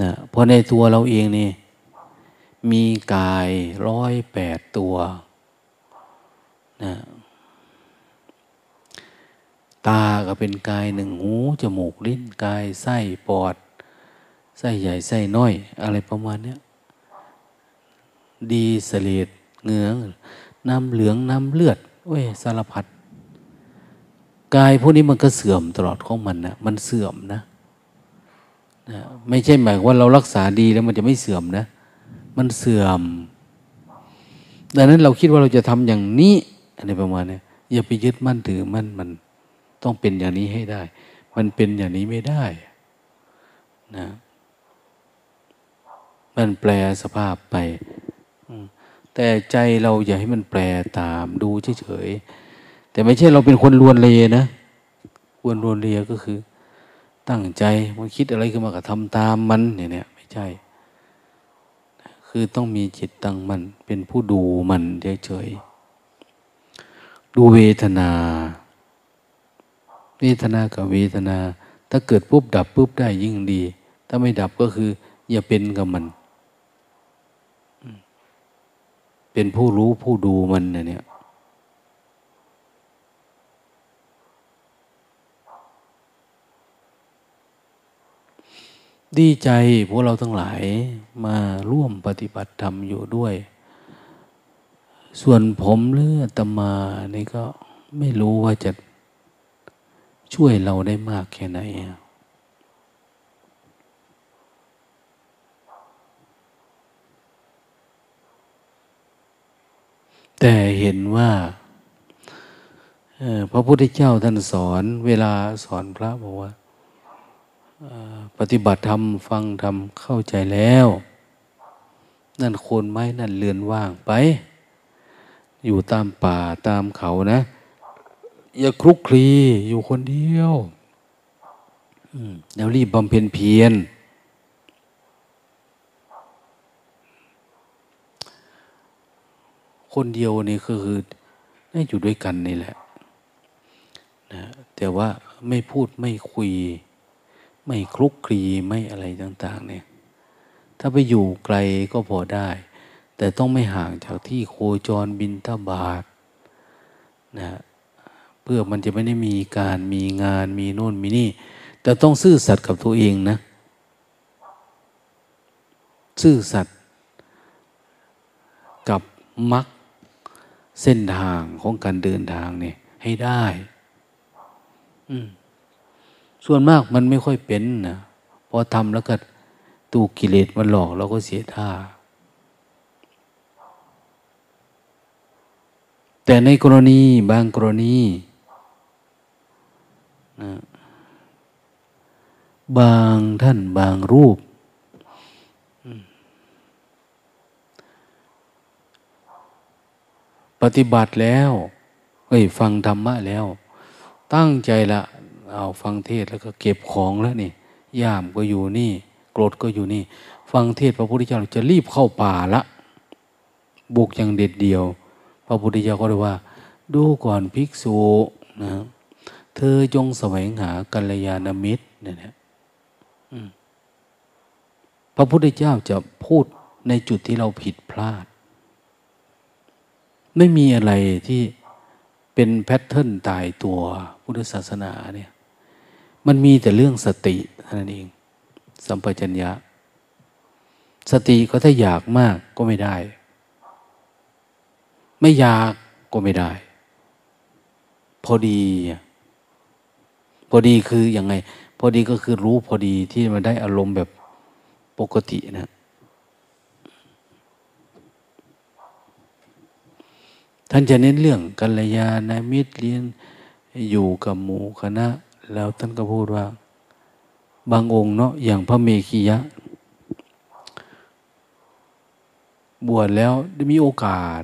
Speaker 1: นะเพราะในตัวเราเองนี่ มีกายร้อยแปดตัวนะ ตาก็เป็นกายหนึ่งหูจมูกลิ้นกายไส้ปอดไส้ใหญ่ไส้น้อย อะไรประมาณนี้ดีเสลดเงืองน้ำเหลืองน้ำเลือดโอ้ยสารพัดกายพวกนี้มันก็เสื่อมตลอดของมันนะมันเสื่อมนะนะไม่ใช่หมายว่าเรารักษาดีแล้วมันจะไม่เสื่อมนะ มันเสื่อม ดังนั้นเราคิดว่าเราจะทำอย่างนี้อะไรประมาณนี้อย่าไปยึดมั่นถือมั่นมัน ต้องเป็นอย่างนี้ให้ได้ มันเป็นอย่างนี้ไม่ได้นะมันแปลสภาพไป แต่ใจเราอย่าให้มันแปลตามดูเฉยๆแต่ไม่ใช่เราเป็นคนลวนเลนะควรลวนเลก็คือ ตั้งใจมันคิดอะไรขึ้นมาก็ทำตามมันเนี่ยเนี่ยไม่ใช่ คือต้องมีจิตตั้งมันเป็นผู้ดูมันเฉยๆดูเวทนา เวทนากับเวทนา ถ้าเกิดปุ๊บดับปุ๊บได้ยิ่งดี ถ้าไม่ดับก็คือ อย่าเป็นกับมัน เป็นผู้รู้ผู้ดูมันเนี่ยดีใจพวกเราทั้งหลายมาร่วมปฏิบัติธรรมอยู่ด้วย ส่วนผมเลือตมานี่ก็ไม่รู้ว่าจะ ช่วยเราได้มากแค่ไหนแต่เห็นว่าพระพุทธเจ้าท่านสอนเวลาสอนพระบอกว่าปฏิบัติธรรมฟังธรรมเข้าใจแล้ว นั่นโคนไม้นั่นเลือนว่างไป อยู่ตามป่าตามเขานะ อย่าคลุกคลีอยู่คนเดียวแล้วรีบบำเพ็ญเพียรคนเดียวนี่คือได้อยู่ด้วยกันนี่แหละนะแต่ว่าไม่พูดไม่คุย ไม่คลุกคลีไม่อะไรต่าง ๆ เนี่ย ถ้าไปอยู่ไกลก็พอได้ แต่ต้องไม่ห่างจากที่โคจรบินทบาทนะ เพื่อมันจะไม่ได้มีการมีงานมีโน่นมีนี่ แต่ต้องซื่อสัตย์กับตัวเองนะ ซื่อสัตย์กับมรรคเส้นทางของการเดินทางเนี่ย ให้ได้ส่วนมากมันไม่ค่อยเป็นนะพอทำแล้วก็ตูกิเลสมันหลอกเราก็เสียท่า แต่ในกรณีบางกรณี บางท่านบางรูป ปฏิบัติแล้ว เอ้ย ฟังธรรมะแล้ว ตั้งใจละเอาฟังเทศแล้วก็เก็บของแล้วนี่ย่ามก็อยู่นี่กรดก็อยู่นี่ ฟังเทศพระพุทธเจ้าจะรีบเข้าป่าละบุกอย่างเด็ดเดียว พระพุทธเจ้าก็เลยว่า ดูก่อนภิกษุนะ เธอจงแสวงหากัลยาณมิตรเนี่ยนะพระพุทธเจ้าจะพูดในจุดที่เราผิดพลาด ไม่มีอะไรที่เป็นแพทเทิร์นตายตัวพุทธศาสนาเนี่ย มันมีแต่เรื่องสติเท่านั้นเอง สัมปชัญญะ สติก็ถ้าอยากมากก็ไม่ได้ ไม่อยากก็ไม่ได้ พอดี พอดีคืออยังไง พอดีก็คือรู้พอดีที่มันได้อารมณ์แบบปกตินะ ท่านจะเน้นเรื่องกัลยาณมิตรเรียนอยู่กับหมู่คณะ แล้วท่านก็พูดว่า บางองค์เนาะอย่างพระเมขียะ บวชแล้วได้มีโอกาส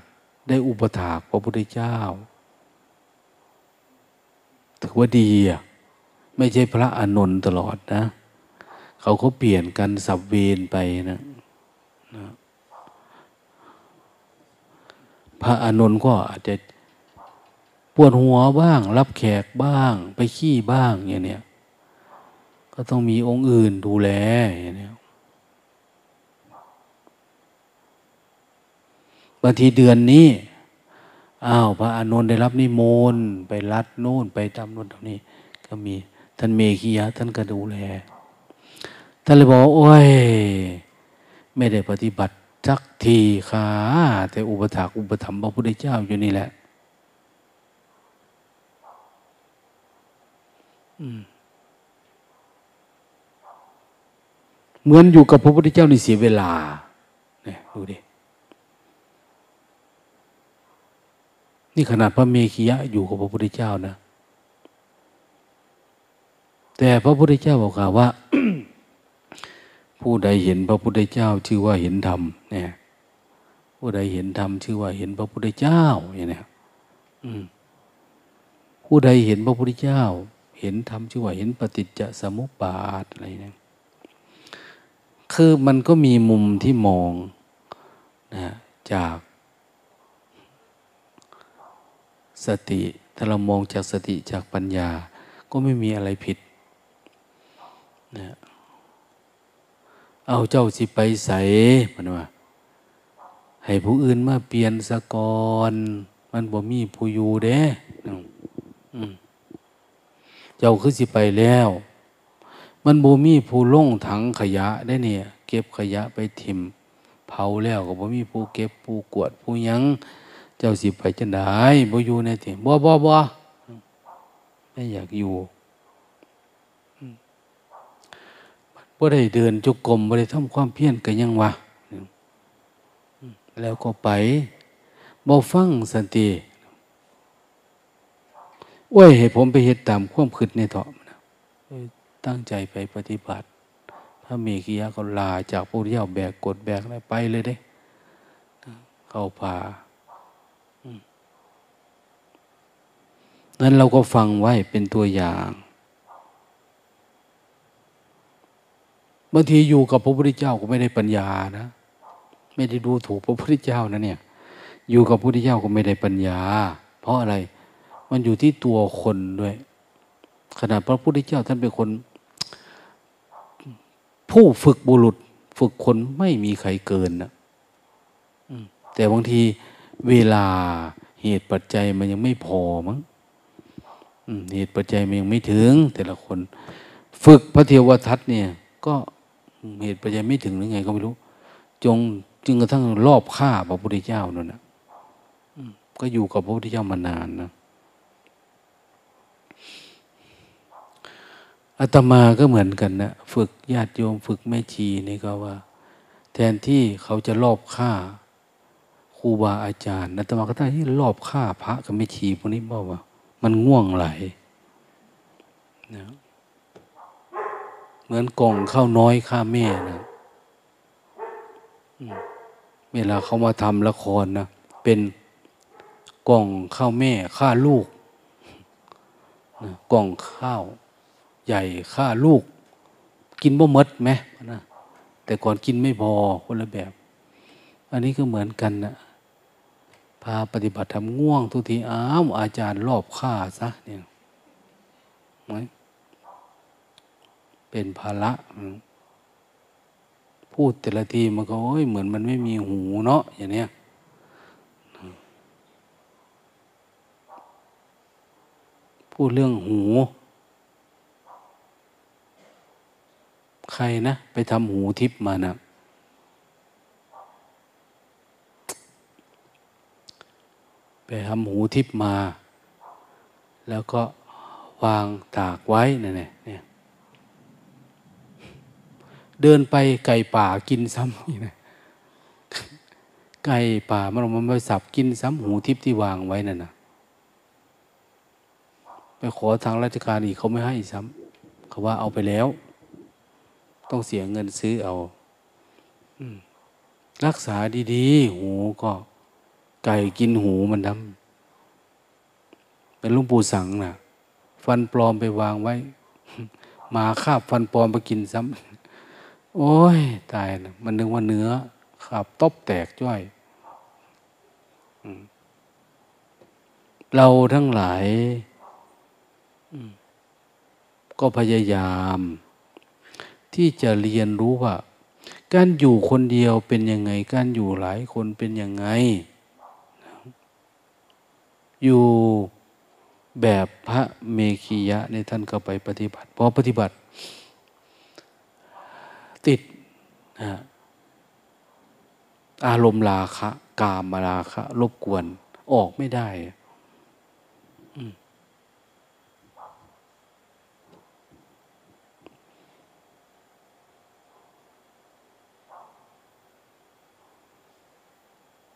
Speaker 1: ได้อุปถากพระพุทธเจ้า ถือว่าดีอะ ไม่ใช่พระอานนท์ตลอดนะ เขาเขาเปลี่ยนกันสับเวนไปนะนะพระอานนท์ก็อาจจะปวดหัวบ้าง รับแขกบ้าง ไปขี้บ้างอย่างเนี้ยก็ต้องมีองค์อื่นดูแลอย่างเนี้ยบางทีเดือนนี้อ้าวพระอานนท์ได้รับนิมนต์ไปรัดโน่นไปทำโน่นทำนี้ก็มี ท่านเมขียะท่านก็ดูแล ท่านเลยบอกโอ้ย ไม่ได้ปฏิบัติสักทีค่ะ แต่อุปถากอุปถัมภ์พระพุทธเจ้าอยู่นี่แหละเหมือนอยู่กับพระพุทธเจ้าในเสียเวลา เนี่ยดูดิ นี่ขนาดพระเมขียะอยู่กับพระพุทธเจ้านะ แต่พระพุทธเจ้าบอกว่า ผู้ใดเห็นพระพุทธเจ้า ชื่อว่าเห็นธรรมเนี่ยผู้ใดเห็นธรรมชื่อว่าเห็นพระพุทธเจ้าอย่างนี้ผู้ใดเห็นพระพุทธเจ้า เห็นธรรมชื่อว่าเห็นปฏิจจสมุปบาทอะไรเนี่ยคือมันก็มีมุมที่มองนะจาก สติถ้าเรามองจากสติจากปัญญา ก็ไม่มีอะไรผิด นะเอาเจ้าสิไปใส่มันว่า ให้ผู้อื่นมาเปลี่ยนสะกอนมันบ่มีผู้อยู่เด้เจ้าคือสิไปแล้ว มันบ่มีผู้ล่งถังขยะได้เนี่ย เก็บขยะไปทิมเผาแล้วก็บ่มีผู้เก็บผู้กวดผู้ยัง เจ้าสิไปจังได้บ่อยู่ในที่บ่บ่บ่ไม่อยากอยู่ บ่ได้เดินจุกกลมบ่ได้ทำความเพียรกันยังวะแล้วก็ไปบ่ฟังสันติโอ้ยให้ผมไปเฮ็ดตามความคิดในเถาะตั้งใจไปปฏิบัติ พระเมขียะก็ลาจากพระเจ้าแบกกดแบกอะไรไปเลยเด้ เข้าป่านั้นเราก็ฟังไว้เป็นตัวอย่าง บางทีอยู่กับพระพุทธเจ้าก็ไม่ได้ปัญญานะ ไม่ได้ดูถูกพระพุทธเจ้านะเนี่ย อยู่กับพระพุทธเจ้าก็ไม่ได้ปัญญา เพราะอะไร มันอยู่ที่ตัวคนด้วย ขนาดพระพุทธเจ้าท่านเป็นคน ผู้ฝึกบุรุษ ฝึกคนไม่มีใครเกินนะแต่บางทีเวลาเหตุปัจจัยมันยังไม่พอมั้งเหตุปัจจัยมันยังไม่ถึง แต่ละคน ฝึกพระเทวทัตเนี่ย ก็ เหตุปัจจัยไม่ถึงหรือไงก็ไม่รู้ จงจึงกระทั่งรอบฆ่าพระพุทธเจ้านั่นนะก็อยู่กับพระพุทธเจ้ามานานนะอาตมาก็เหมือนกันนะฝึกญาติโยมฝึกแม่ชีนี่ก็ว่า แทนที่เขาจะรอบฆ่าครูบาอาจารย์อาตมาก็ได้ที่รอบฆ่าพระกับแม่ชีพวกนี้บอกว่า มันง่วงไหลนะ เหมือนกล่องข้าวน้อยข้าแม่นะเวลาเขามาทำละครนะเป็นกล่องข้าวแม่ข้าลูกกล่องข้าวใหญ่ฆ่าลูก กินบ่มดไหมนะแต่ก่อนกินไม่พอคนละแบบ อันนี้ก็เหมือนกันนะพาปฏิบัติทำง่วงทุกทีอ้าวอาจารย์รอบฆ่าซะเนี่ยไหม เป็นภาระพูดแต่ละทีมันก็โอ้ยเหมือนมันไม่มีหูเนาะอย่างเนี้ยพูดเรื่องหู ใครนะ ไปทำหูทิพมานะไปทำหูทิพมา แล้วก็วางตากไว้นี่ยเนี่ย เดินไปไก่ป่ากินซ้ำนี่นะไก่ป่ามันมันไปสับกินซ้ำหูทิพที่วางไว้นั่นนะไปขอทางราชการอีกเขาไม่ให้ซ้ำเขาว่าเอาไปแล้ว ต้องเสียเงินซื้อเอารักษาดีๆ หูก็ ไก่กินหูมันดำเป็นลุงปู่สังนะ่ะ ฟันปลอมไปวางไว้ มาคาบฟันปลอมไปกินซ้ำ โอ้ย ตายนะมันนึกว่าเนื้อขับตบแตกจ้อยเราทั้งหลายก็พยายาม ที่จะเรียนรู้ว่า การอยู่คนเดียวเป็นยังไง การอยู่หลายคนเป็นยังไง อยู่แบบพระเมขียะในท่านก็ไปปฏิบัติ พอปฏิบัติ ติดอารมณ์ราคะ กามมาราคะ รบกวน ออกไม่ได้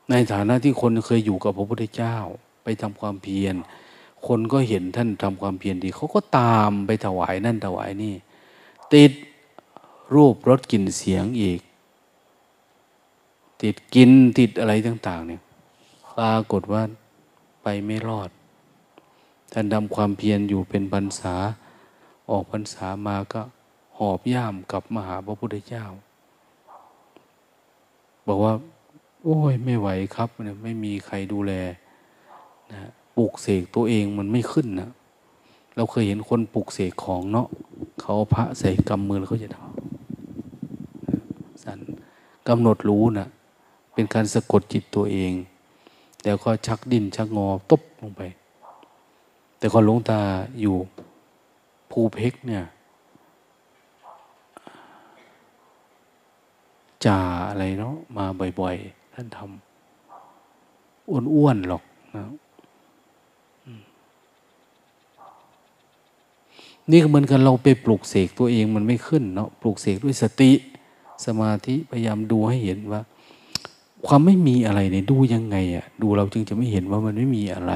Speaker 1: ในฐานะที่คนเคยอยู่กับพระพุทธเจ้า ไปทำความเพียร คนก็เห็นท่านทำความเพียรดี เขาก็ตามไปถวายนั่นถวายนี่ ติด รูปรสกลิ่นเสียงอีก ติดกินติดอะไรต่าง ๆ เนี่ยปรากฏว่าไปไม่รอด ท่านทำความเพียรอยู่เป็นพรรษา ออกพรรษามาก็หอบย่ามกลับมหาพระพุทธเจ้า บอกว่า โอ้ยไม่ไหวครับเนี่ยไม่มีใครดูแลนะปลูกเสกตัวเองมันไม่ขึ้นนะเราเคยเห็นคนปลูกเสกของเนาะเขาพระใส่กำมือแล้วเขาจะทำ สันกำหนดรู้นะเป็นการสะกดจิตตัวเอง แล้วก็ชักดินชักงอตบลงไป แต่คนหลวงตาอยู่ภูเพกเนี่ยจ่าอะไรเนาะมาบ่อยๆ ท่านทำอ้วนๆหรอกนะนี่เหมือนกันเราไปปลูกเสกตัวเองมันไม่ขึ้นเนาะปลูกเสกด้วยสติ สมาธิพยายามดูให้เห็นว่า ความไม่มีอะไรเนี่ยดูยังไงอะ่ะดูเราจึงจะไม่เห็นว่ามันไม่มีอะไร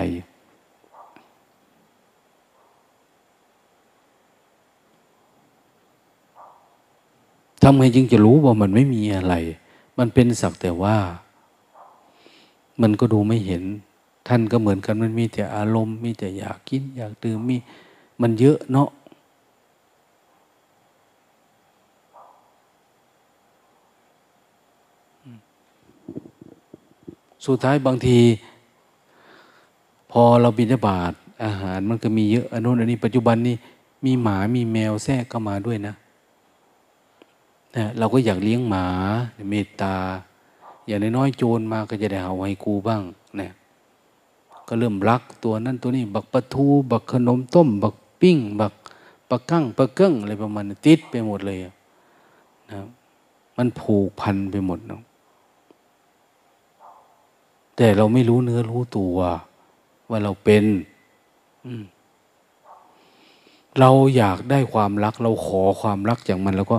Speaker 1: ทำไงจึงจะรู้ว่ามันไม่มีอะไร มันเป็นสักแต่ว่า มันก็ดูไม่เห็น ท่านก็เหมือนกันมันมีแต่อารมณ์ มีแต่อยากกิน อยากดื่มมี มันเยอะเนาะ สุดท้ายบางที พอเราบินบาตอาหารมันก็มีเยอะอันนู้นอันนี้ปัจจุบันนี้มีหมามีแมวแทรกเข้ามาด้วยนะนะเราก็อยากเลี้ยงหมาเมตตา อย่างน้อยๆโจรมาก็จะได้เอาให้กูบ้างเนี่ยก็เริ่มรักตัวนั้นตัวนี้ บักปลาทูบักขนมต้ม บักปิ้ง บักปะกั้งปะเกิ้งอะไรประมาณติดไปหมดเลยนะมันผูกพันไปหมดเนาะ แต่เราไม่รู้เนื้อรู้ตัว ว่าเราเป็นเราอยากได้ความรัก เราขอความรักจากมัน แล้วก็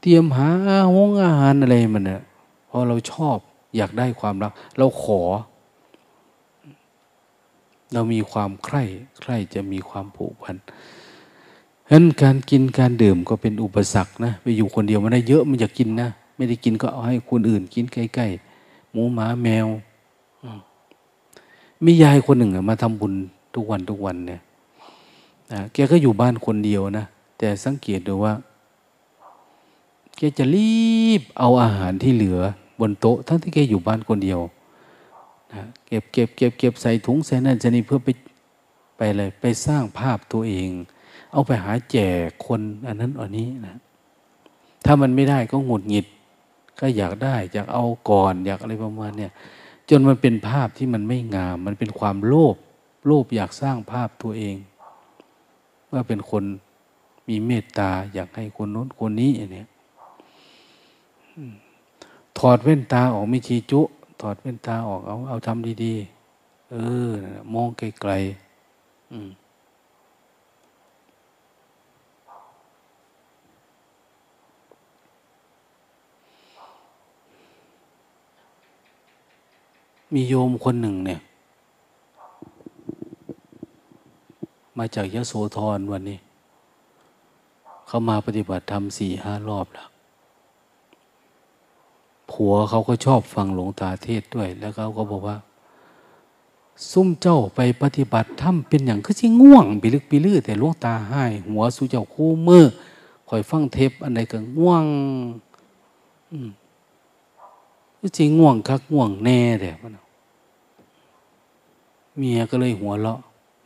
Speaker 1: เตรียมหาห้องอาหารอะไรมันเนะเพราะเราชอบ อยากได้ความรัก เราขอ เรามีความใคร่ใคร่จะมีความผูกพันฉะนั้นการกินการดื่มก็เป็นอุปสรรคนะไปอยู่คนเดียวมันได้เยอะมันอยากกินนะไม่ได้กินก็เอาให้คนอื่นกินใกล้ๆหมูหมาแมว มียายคนหนึ่งมาทำบุญทุกวันทุกวันเนี่ยแกก็อยู่บ้านคนเดียวนะแต่สังเกตดูว่าแกจะรีบเอาอาหารที่เหลือบนโต๊ะ ทั้งที่แกอยู่บ้านคนเดียวนะเก็บเก็บเก็บเก็บใส่ถุงใส่นั่นใส่นี่เพื่อไปไปเลยไปสร้างภาพตัวเอง เอาไปหาแจกคนอันนั้นอันนี้นะถ้ามันไม่ได้ก็หงุดหงิด ก็อยากได้อยากเอาก่อนอยากอะไรประมาณเนี่ย จนมันเป็นภาพที่มันไม่งาม มันเป็นความโลภโลภอยากสร้างภาพตัวเอง ว่าเป็นคนมีเมตตาอยากให้คนโน้นคนนี้อย่างนี้ถอดแว่นตาออกไม่ชีจุ ถอดแว่นตาออกเอาเอาทำดีๆ เออ มองไกลๆ มีโยมคนหนึ่งเนี่ย มาจากยะโสธรวันนี้ เขามาปฏิบัติธรรมสี่ห้ารอบแล้วผัวเขาก็ชอบฟังหลวงตาเทศด้วย แล้วเขาก็บอกว่า ซุ่มเจ้าไปปฏิบัติธรรมเป็นอย่างคือสิง่วงไปลึกไปลื้อแต่หลวงตาให้ หัวสู้เจ้าคู่มือคอยฟังเทปอันใดก็ง่วง อืมคือสิงง่วงคักง่วงแน่เด้มัน เมียก็เลยหัวเราะ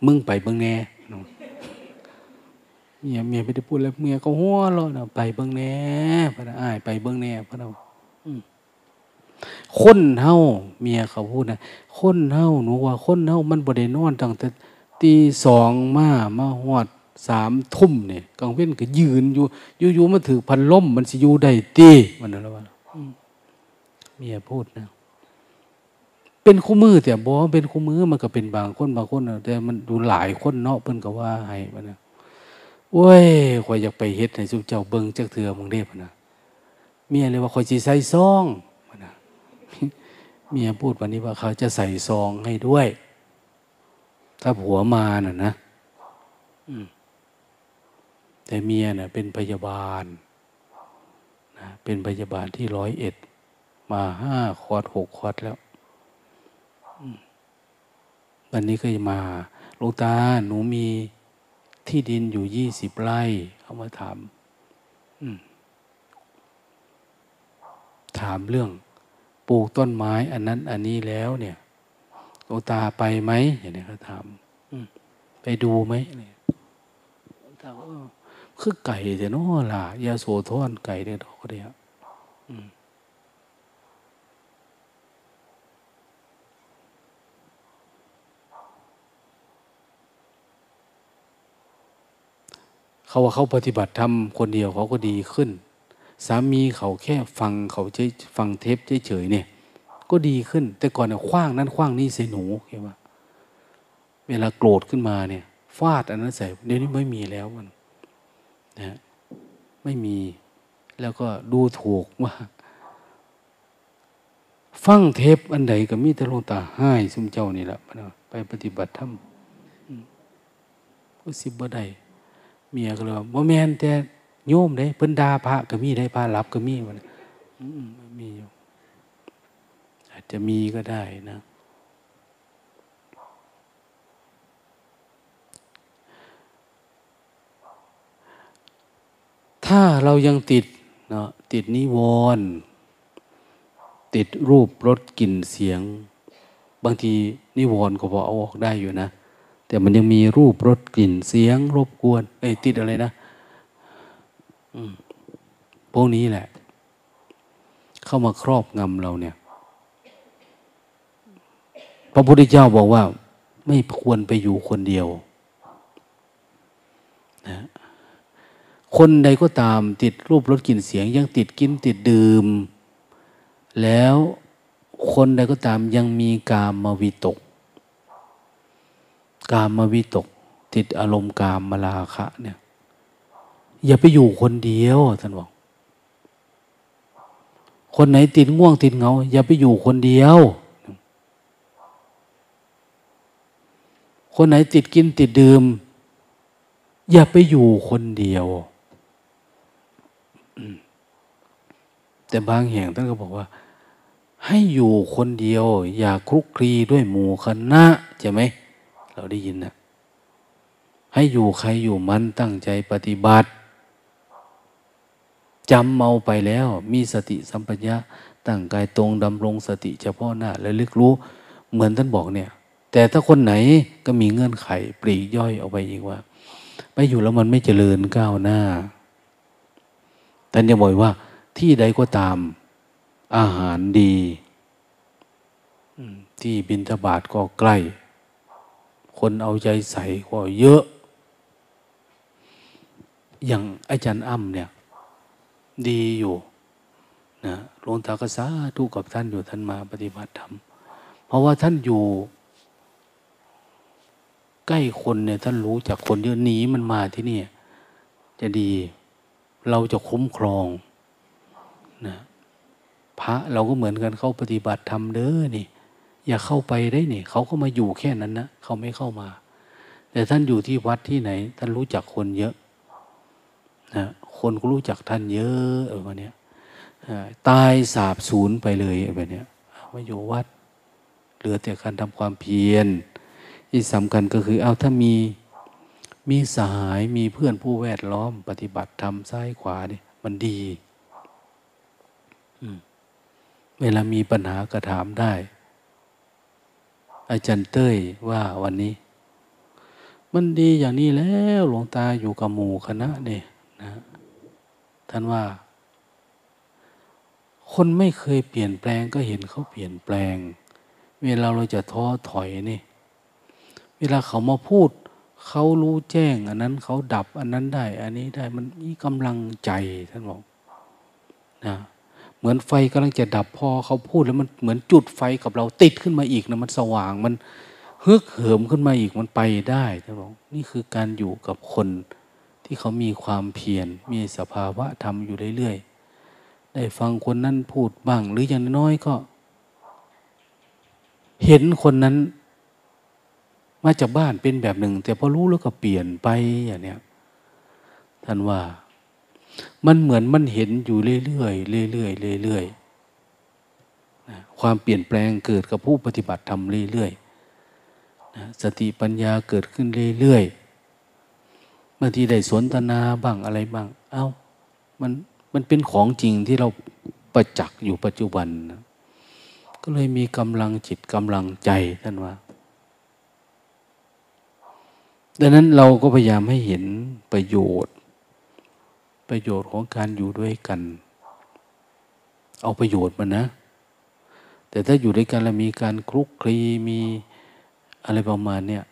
Speaker 1: มึงไปเบิ่งแน่เมียเมียไม่ได้พูดแล้วเมียก็หัวเราะนะไปเบิ่งแน่พระอ้ายไปเบิ่งแน่พระเราคนเฮาเมียเขาพูดนะคนเฮาหนูว่าคนเฮามันบ่ได้นอนตั้งแต่ตีสองมามาหอดสามทุ่มเนี่ยกลางเว้นก็ยืนอยู่อยู่ๆมาถือพันล่มมันสิอยู่ได้ตีมันนั่นแล้วว่าเมียพูดนะ เป็นคู่มือแต่บอกเป็นคู่มือมันก็เป็นบางคนบางคนแต่มันดูหลายคนเนาะเพิ่นก็ว่าให้มันนะโอ้ยข่อยอยากไปเฮ็ดให้สุเจ้าเบิ่งจักเถื่อมึงเด้พนะเมียเลยว่าข่อยสิใส่ซองมันนะเมียพูดวันนี้ว่าเขาจะใส่ซองให้ด้วย ถ้าผัวมาน่ะนะแต่เมียน่ะ เป็นพยาบาลนะเป็นพยาบาลที่ร้อยเอ็ดมาห้าคอร์ดหกคอร์ดแล้ว วันนี้ก็จะมาลูกตาหนูมีที่ดินอยู่ยี่สิบไร่เขามาถามถามเรื่อง ปลูกต้นไม้ อันนั้น อันนี้แล้วเนี่ยลูกตาไปไหมอย่างนี้เขาถามไปดูไหมเนี่ยลูกตาก็คือไก่แต่น้อล่ะยาโสธรไก่เนี่ยดอกเดียวอื เขาว่าเขาปฏิบัติทำคนเดียวเขาก็ดีขึ้น สามีเขาแค่ฟังเขาเฉยฟังเทปเฉยเนี่ย ก็ดีขึ้น แต่ก่อนเนี่ยคว้างนั้นคว้างนี่ใส่หนูเห็นว่า เวลาโกรธขึ้นมาเนี่ยฟาดอันนั้นใส่เดี๋ยวนี้ไม่มีแล้วมันนะไม่มีแล้วก็ดูถูกว่าฟังเทปอันใดก็มีแต่ลงตาให้ซุมเจ้านี่แหละไปปฏิบัติธรรมก็สิบบ่ได้ เมียก็เลยว่าแมนแต่โยมได้เพิ่นดาพระก็มีได้พระรับก็มีมันมีอยู่อาจจะมีก็ได้นะถ้าเรายังติดเนาะติดนิวรณ์ติดรูปรสกลิ่นเสียง บางทีนิวรณ์ก็พอเอาออกได้อยู่นะ แต่มันยังมีรูปรสกลิ่นเสียง รบกวนไอ้ติดอะไรนะพวกนี้แหละ เข้ามาครอบงำเราเนี่ย พระพุทธเจ้าบอกว่า ไม่ควรไปอยู่คนเดียวนะคนใดก็ตามติดรูปรสกลิ่นเสียง ยังติดกินติดดื่ม แล้วคนใดก็ตามยังมีกามมาวิตก กามมาวิตก ติดอารมณ์กามมาลาคะเนี่ย อย่าไปอยู่คนเดียวท่านบอก คนไหนติดง่วงติดเงา อย่าไปอยู่คนเดียว คนไหนติดกินติดดื่ม อย่าไปอยู่คนเดียว แต่บางแห่งท่านก็บอกว่าให้อยู่คนเดียว อย่าคลุกคลีด้วยหมู่คณะใช่ไหม เราได้ยินนะให้อยู่ใครอยู่มันตั้งใจปฏิบัติจำเมาไปแล้วมีสติสัมปชัญญะตั้งกายตรงดำรงสติเฉพาะหน้าและลึกรู้เหมือนท่านบอกเนี่ย แต่ถ้าคนไหนก็มีเงื่อนไขปลีกย่อยออกไปอีกว่า ไปอยู่แล้วมันไม่เจริญก้าวหน้าท่านจะบอกว่า ที่ใดก็ตาม อาหารดีที่บินทบาทก็ใกล้ คนเอาใจใส่ก็เยอะ อย่างอาจารย์อ้ำเนี่ย ดีอยู่นะหลวงตากษาทุกกับท่านอยู่ท่านมาปฏิบัติธรรม เพราะว่าท่านอยู่ ใกล้คนเนี่ยท่านรู้จากคนเยอะหนีมันมาที่นี่จะดีเราจะคุ้มครองนะพระเราก็เหมือนกันเข้าปฏิบัติธรรมเด้อนี่ อย่าเข้าไปได้นี่เขาก็มาอยู่แค่นั้นนะเขาไม่เข้ามา แต่ท่านอยู่ที่วัดที่ไหน ท่านรู้จักคนเยอะนะคนก็รู้จักท่านเยอะเออวันนี้ตายสาบสูญไปเลยแบบนี้มาอยู่วัด เหลือแต่การทำความเพียรที่สำคัญก็คือเอาถ้ามีมีสหายมีเพื่อนผู้แวดล้อมปฏิบัติทำซ้ายขวาเนี่ยมันดีเวลามีปัญหาก็ถามได้ อาจารย์เต้ยว่าวันนี้ มันดีอย่างนี้แล้วหลวงตาอยู่กับหมู่คณะเนี่ยนะท่านว่า คนไม่เคยเปลี่ยนแปลงก็เห็นเขาเปลี่ยนแปลง เวลาเราจะท้อถอยนี่เวลาเขามาพูด เขารู้แจ้ง อันนั้นเขาดับอันนั้นได้ อันนี้ได้มันมีกำลังใจท่านบอกนะ เหมือนไฟกำลังจะดับพอเขาพูดแล้วมันเหมือนจุดไฟกับเราติดขึ้นมาอีกนะมันสว่างมันฮึกเหิมขึ้นมาอีกมันไปได้ท่านบอกนี่คือการอยู่กับคนที่เขามีความเพียรมีสภาวะธรรมอยู่เรื่อยๆได้ฟังคนนั้นพูดบ้าง หรืออย่างน้อยก็ เห็นคนนั้น มาจากบ้านเป็นแบบหนึ่ง แต่พอรู้แล้วก็เปลี่ยนไปอย่างเนี้ยท่านว่า มันเหมือนมันเห็นอยู่เรื่อยๆเรื่อยๆเรื่อยๆความเปลี่ยนแปลงเกิดกับผู้ปฏิบัติทำเรื่อยๆสติปัญญาเกิดขึ้นเรื่อยๆบางทีได้สนทนาบ้างอะไรบ้าง เอา้ามันมันเป็นของจริงที่เราประจักษ์อยู่ปัจจุบันนะก็เลยมีกำลังจิตกำลังใจท่านว่าดังนั้นเราก็พยายามให้เห็นประโยชน์ ประโยชน์ของการอยู่ด้วยกัน เอาประโยชน์มันนะ แต่ถ้าอยู่ด้วยกันแล้วมีการคลุกคลีมีอะไรประมาณเนี้ย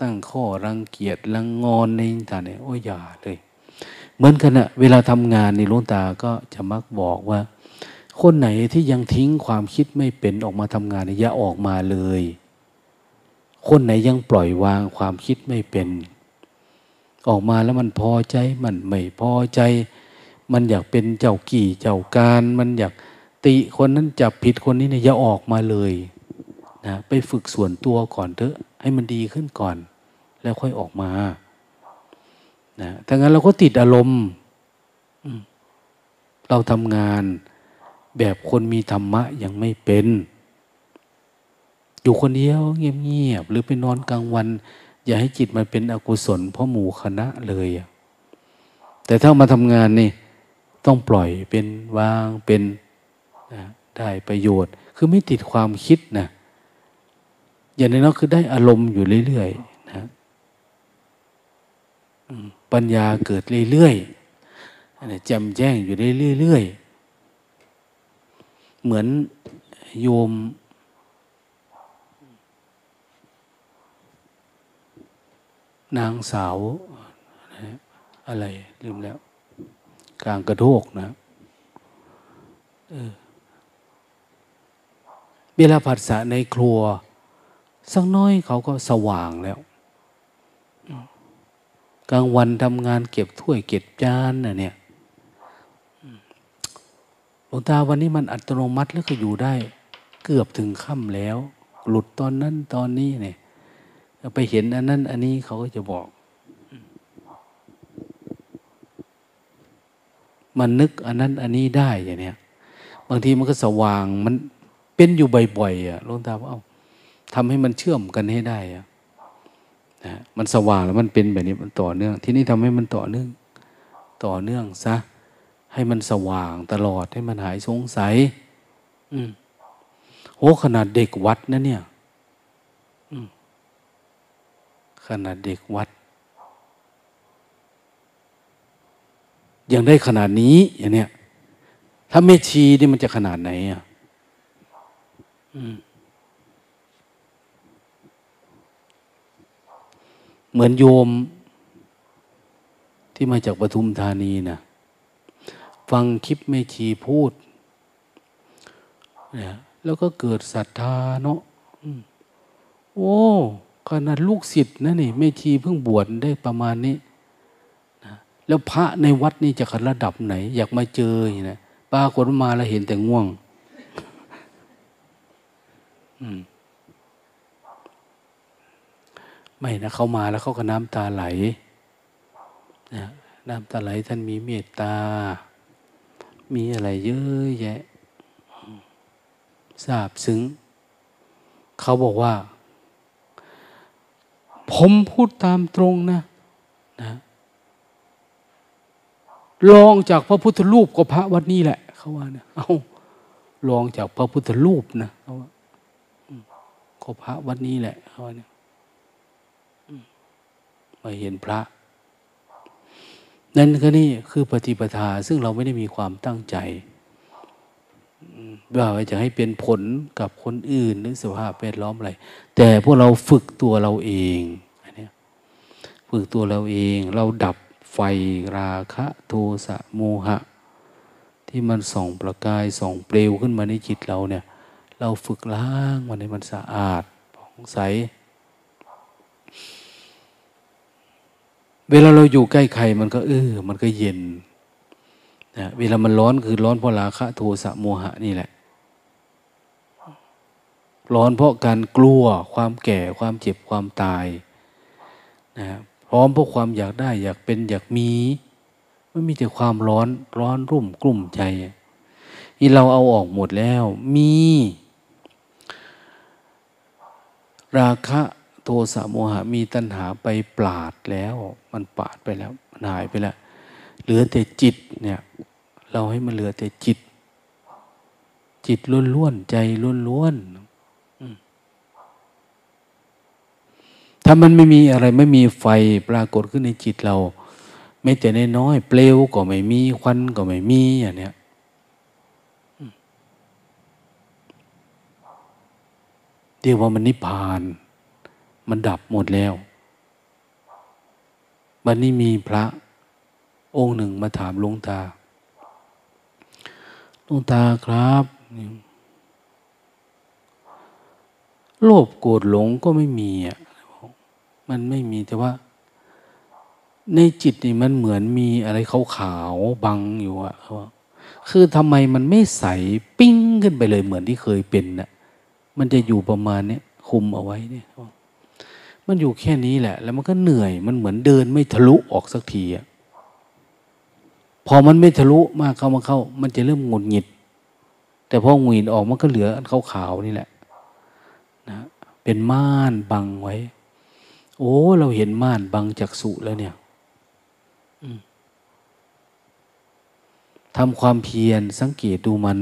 Speaker 1: ตั้งข้อรังเกียจรังงอนในต่างเนี่ยโอ้ยอย่าเลย เหมือนกันอะเวลาทำงานในลุงตาก็จะมักบอกว่า คนไหนที่ยังทิ้งความคิดไม่เป็นออกมาทำงานอย่าออกมาเลย คนไหนยังปล่อยวางความคิดไม่เป็น ออกมาแล้วมันพอใจ มันไม่พอใจ มันอยากเป็นเจ้ากี่เจ้าการ มันอยากติคนนั้นจับผิดคนนี้เนี่ยอย่าออกมาเลยนะไปฝึกส่วนตัวก่อนเถอะ ให้มันดีขึ้นก่อน แล้วค่อยออกมานะถ้างั้นเราก็ติดอารมณ์เราทำงานแบบคนมีธรรมะยังไม่เป็น อยู่คนเดียวเงียบๆหรือไปนอนกลางวัน อย่าให้จิตมันเป็นอกุศล เพราะหมู่คณะเลยแต่ถ้ามาทำงานนี่ต้องปล่อยเป็นวางเป็นนะได้ประโยชน์ คือไม่ติดความคิดนะอย่างน้อยคือได้อารมณ์อยู่เรื่อยๆนะปัญญาเกิดเรื่อยๆแจ่มแจ้งอยู่เรื่อยๆเหมือนโยม นางสาวอะไรลืมแล้ว กลางกระโทกนะเวลาผัสสะในครัว สักน้อยเขาก็สว่างแล้ว กลางวันทำงานเก็บถ้วยเก็บจานน่ะเนี่ยหลวงตาวันนี้มันอัตโนมัติแล้วก็อยู่ได้ เกือบถึงค่ำแล้ว หลุดตอนนั้นตอนนี้เนี่ย ไปเห็นอันนั้น อันนี้เขาก็จะบอก มันนึกอันนั้น อันนี้ได้อย่างเนี้ยบางทีมันก็สว่างมันเป็นอยู่บ่อยๆอะลงตาว่าเอาทำให้มันเชื่อมกันให้ได้อะนะมันสว่างแล้วมันเป็นแบบนี้มันต่อเนื่อง ที่นี่ทำให้มันต่อเนื่อง ต่อเนื่องซะให้มันสว่างตลอดให้มันหายสงสัย อืมโอ้ขนาดเด็กวัดนะเนี่ย ขนาดเด็กวัด ยังได้ขนาดนี้อย่างเนี้ยถ้าไม่ชีนี่มันจะขนาดไหนอะเหมือนโยมที่มาจากปทุมธานีนะฟังคลิปไม่ชีพูดเนี่ยแล้วก็เกิดศรัทธาเนาะโอ้ ขนาดลูกศิษย์นะนี่ไม่ชีเพิ่งบวชได้ประมาณนี้นะแล้วพระในวัดนี่จะระดับไหน อยากมาเจอนะปรากฏมาแล้วเห็นแต่ง่วงไม่นะเขามาแล้วเขาก็น้ำตาไหลนะน้ำตาไหลท่านมีเมตตา มีอะไรเยอะแยะทราบซึ้ง เขาบอกว่า ผมพูดตามตรงนะนะลองจากพระพุทธรูปก็พระวัดนี้แหละเขาว่าเนี่ยเอาลองจากพระพุทธรูปนะเขาว่าก็พระวัดนี้แหละเขาว่าเนี่ยมาเห็นพระ นั่นก็นี่คือปฏิปทาซึ่งเราไม่ได้มีความตั้งใจ ว่าจะให้เป็นผลกับคนอื่นหรือสภาพแวดล้อมอะไร แต่พวกเราฝึกตัวเราเองอันนี้ฝึกตัวเราเอง เราดับไฟราคะโทสะโมหะ ที่มันส่องประกายส่องเปลวขึ้นมาในจิตเราเนี่ย เราฝึกล้างมันให้มันสะอาดผ่องใส เวลาเราอยู่ใกล้ใครมันก็เออมันก็เย็นนะเวลามันร้อนคือร้อนเพราะราคะโทสะโมหะนี่แหละ ร้อนเพราะการกลัวความแก่ความเจ็บความตายนะพร้อมเพราะความอยากได้อยากเป็นอยากมีไม่มีแต่ความร้อนร้อนรุ่มกลุ่มใจนี่เราเอาออกหมดแล้ว มี ราคะโทสะโมหะมีตัณหาไปปราดแล้ว มันปราดไปแล้วมันหายไปแล้วเหลือแต่จิตเนี่ย เราให้มันเหลือแต่จิต จิตล้วนๆใจล้วนๆ ถ้ามันไม่มีอะไรไม่มีไฟปรากฏขึ้นในจิตเรา ไม่แต่น้อยเปลวก็ไม่มีควันก็ไม่มีอย่างเนี้ยเรียกว่ามันนิพพาน มันดับหมดแล้ววันนี้มีพระองค์หนึ่งมาถามหลวงตาหลวงตาครับโลภโกรธหลงก็ไม่มีอะ มันไม่มีแต่ว่า ในจิตนี่มันเหมือนมีอะไรขาวๆบังอยู่อะเขาคือทำไมมันไม่ใสปิ้งขึ้นไปเลยเหมือนที่เคยเป็นนะ่ะมันจะอยู่ประมาณนี้คุมเอาไว้เนี่ยมันอยู่แค่นี้แหละ แล้วมันก็เหนื่อย มันเหมือนเดินไม่ทะลุออกสักทีอะพอมันไม่ทะลุมากเข้ามาเข้า มันจะเริ่มงุดหงิด แต่พอหงุดหงิดออกมันก็เหลืออันขาวๆนี่แหละนะเป็นม่านบังไว้ โอ้ เราเห็นม่านบังจักสุแล้วเนี่ยทำความเพียรสังเกตดูมัน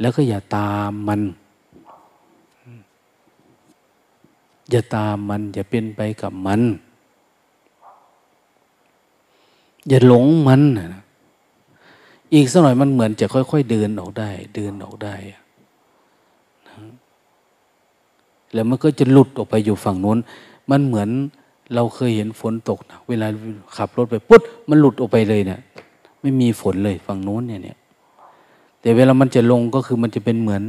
Speaker 1: แล้วก็อย่าตามมัน อย่าตามมัน อย่าเป็นไปกับมัน อย่าหลงมันอีกสักหน่อยมันเหมือนจะค่อย ๆ เดินออกได้ เดินออกได้แล้วมันก็จะหลุดออกไปอยู่ฝั่งนู้น มันเหมือนเราเคยเห็นฝนตกนะเวลาขับรถไปปุ๊บมันหลุดออกไปเลยเนะี่ยไม่มีฝนเลยฝั่งโน้นเนี่ยเนี่ยแต่เวลามันจะลงก็คือมันจะเป็นเหมือน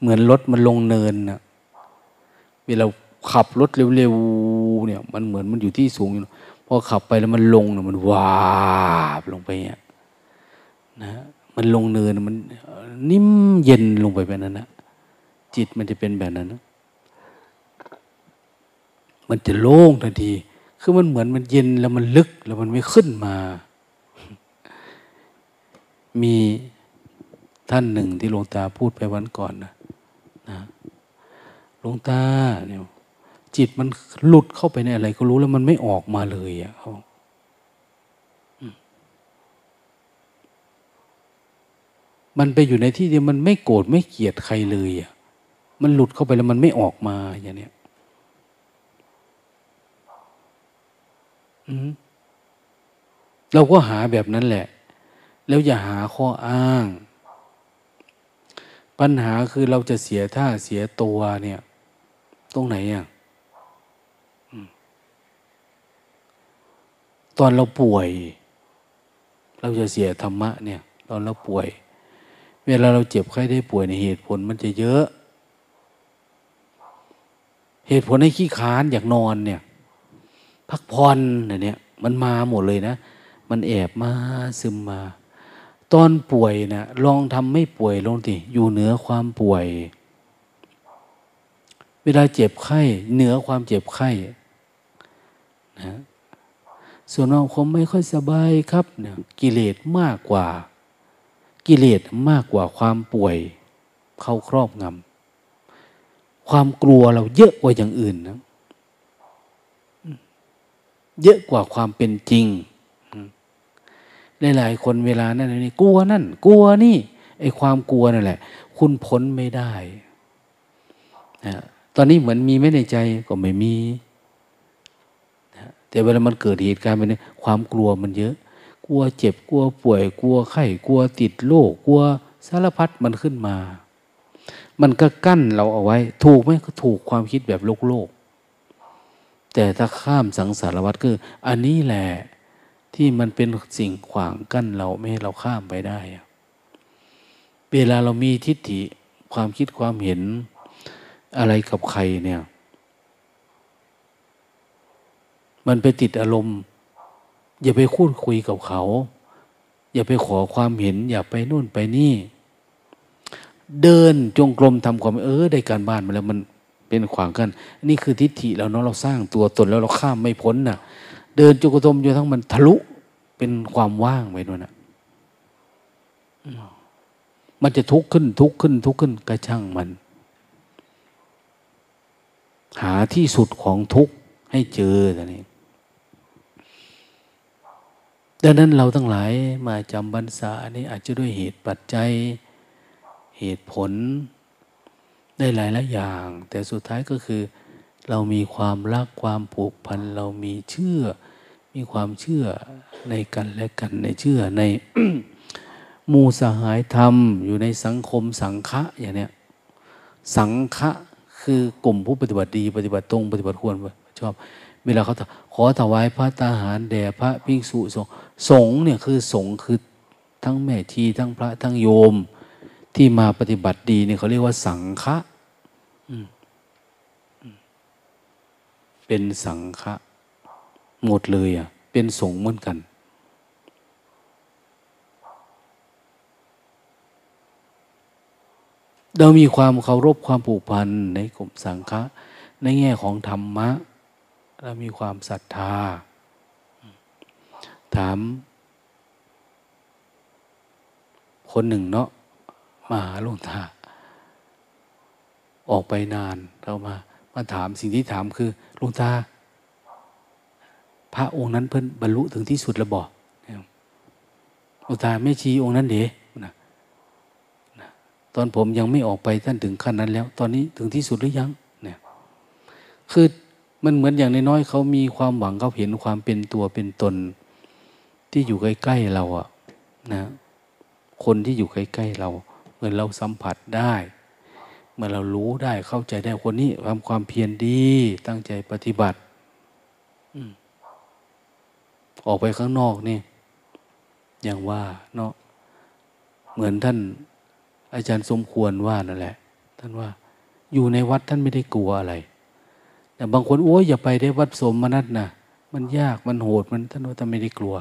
Speaker 1: เหมือนรถมันลงเนินนะเวลาขับรถเร็วๆเนี่ย มันเหมือนมันอยู่ที่สูงอยู่พอขับไปแล้วมันลงเนี่ยมันวาบลงไปเนี่ยนะมันลงเนินมันนิ่มเย็นลงไปแบบนั้นนะจิตมันจะเป็นแบบนั้นนะ มันจะโล่งทันที คือมันเหมือนมันเย็นแล้วมันลึกแล้วมันไม่ขึ้นมา มีท่านหนึ่งที่หลวงตาพูดไปวันก่อนนะนะหลวงตาเนี่ยจิตมันหลุดเข้าไปในอะไร ก็รู้แล้วมันไม่ออกมาเลยอะ่ะเขามันไปอยู่ในที่ที่มันไม่โกรธไม่เกลียดใครเลยอะ่ะ มันหลุดเข้าไปแล้วมันไม่ออกมาอย่างเนี้ย เราก็หาแบบนั้นแหละ แล้วอย่าหาข้ออ้าง ปัญหาคือเราจะเสียท่าเสียตัวเนี่ย ตรงไหนอะตอนเราป่วย เราจะเสียธรรมะเนี่ย ตอนเราป่วย เวลาเราเจ็บไข้ได้ป่วยในเหตุผลมันจะเยอะ เหตุผลให้ขี้ค้านอยากนอนเนี่ย พักผ่อนอะไรเนี่ย มันมาหมดเลยนะ มันแอบมาซึมมา ตอนป่วยนะลองทำไม่ป่วยลงทีอยู่เหนือความป่วย เวลาเจ็บไข้เหนือความเจ็บไข้นะส่วนเราคงไม่ค่อยสบายครับเนี่ยกิเลสมากกว่า กิเลสมากกว่าความป่วย เข้าครอบงำความกลัวเราเยอะกว่าอย่างอื่นนะ เยอะกว่าความเป็นจริงหลายๆคนเวลานั้นนี่กลัวนั่น กลัวนี่ไอ้ความกลัวนั่นแหละ คุณพ้นไม่ได้นะตอนนี้เหมือนมีไม่ในใจก็ไม่มีแต่เวลามันเกิดเหตุการณ์แบบนี้ความกลัวมันเยอะ กลัวเจ็บกลัวป่วย กลัวไข้กลัวติดโรคกลัวสารพัดมันขึ้นมา มันก็กั้นเราเอาไว้ ถูกไหมก็ถูกความคิดแบบโลกโลก แต่ถ้าข้ามสังสารวัฏคือ อันนี้แหละที่มันเป็นสิ่งขวางกั้นเราไม่ให้เราข้ามไปได้ เวลาเรามีทิฏฐิความคิดความเห็นอะไรกับใครเนี่ย มันไปติดอารมณ์ อย่าไปคูดคุยกับเขา อย่าไปขอความเห็น อย่าไปนู่นไปนี่ เดินจงกรมทำความเออได้การบ้านมาแล้วมัน เป็นขวางกันนี่คือทิฏฐิเราเนาะเราสร้างตัวตนแล้วเราข้ามไม่พ้นน่ะ เดินจงกรมจนทั้งมันทะลุเป็นความว่างไปนู่นน่ะมันจะทุกข์ขึ้นทุกข์ขึ้นทุกข์ขึ้นกระช่างมัน หาที่สุดของทุกข์ให้เจอแต่นี้ดังนั้นเราทั้งหลายมาจำบรรษาอันนี้อาจจะด้วยเหตุปัจจัยเหตุผล ได้หลายหลายอย่าง แต่สุดท้ายก็คือ เรามีความรักความผูกพันเรามีเชื่อ มีความเชื่อในกันและกันในเชื่อในมูสหายธรรม อยู่ในสังคมสังฆะอย่างเนี้ยสังฆะคือกลุ่มผู้ปฏิบัติดี ปฏิบัติตรงปฏิบัติควรชอบเวลาเขาขอถวายพระตาหารแด่พระภิกษุสงฆ์สงฆ์เนี่ยคือสงฆ์คือทั้งแม่ชีทั้งพระทั้งโยม ที่มาปฏิบัติดีเนี่ยเขาเรียกว่าสังฆะเป็นสังฆะหมดเลยอะ เป็นสงฆ์เหมือนกัน เรามีความเคารพความผูกพันในกลุ่มสังฆะในแง่ของธรรมะ เรามีความศรัทธา ถาม คนหนึ่งเนาะ มาหาหลวงตาออกไปนานเรามา มาถามสิ่งที่ถามคือหลวงตาพระองค์นั้นเพิ่นบรรลุถึงที่สุดแล้วบอกหลวงตาไม่ชี้องค์นั้นเด๋นะตอนผมยังไม่ออกไปท่านถึงขั้นนั้นแล้ว ตอนนี้ถึงที่สุดหรือยังเนี่ยคือมันเหมือนอย่างน้อยๆเขามีความหวังเขาเห็นความเป็นตัวเป็นตน ที่อยู่ใกล้ๆเราอะนะ คนที่อยู่ใกล้ๆเรา มื่อเราสัมผัสได้ เมื่อเรารู้ได้เข้าใจได้คนนี้ทำความเพียรดี ตั้งใจปฏิบัติออกไปข้างนอกนี่อย่างว่าเนาะเหมือนท่าน อาจารย์สมควรว่านั่นแหละ ท่านว่า อยู่ในวัดท่านไม่ได้กลัวอะไร แต่บางคนโอ้ยอย่าไปได้วัดสมนัตนะมันยากมันโหดมันท่านว่าท่านไม่ได้กลัว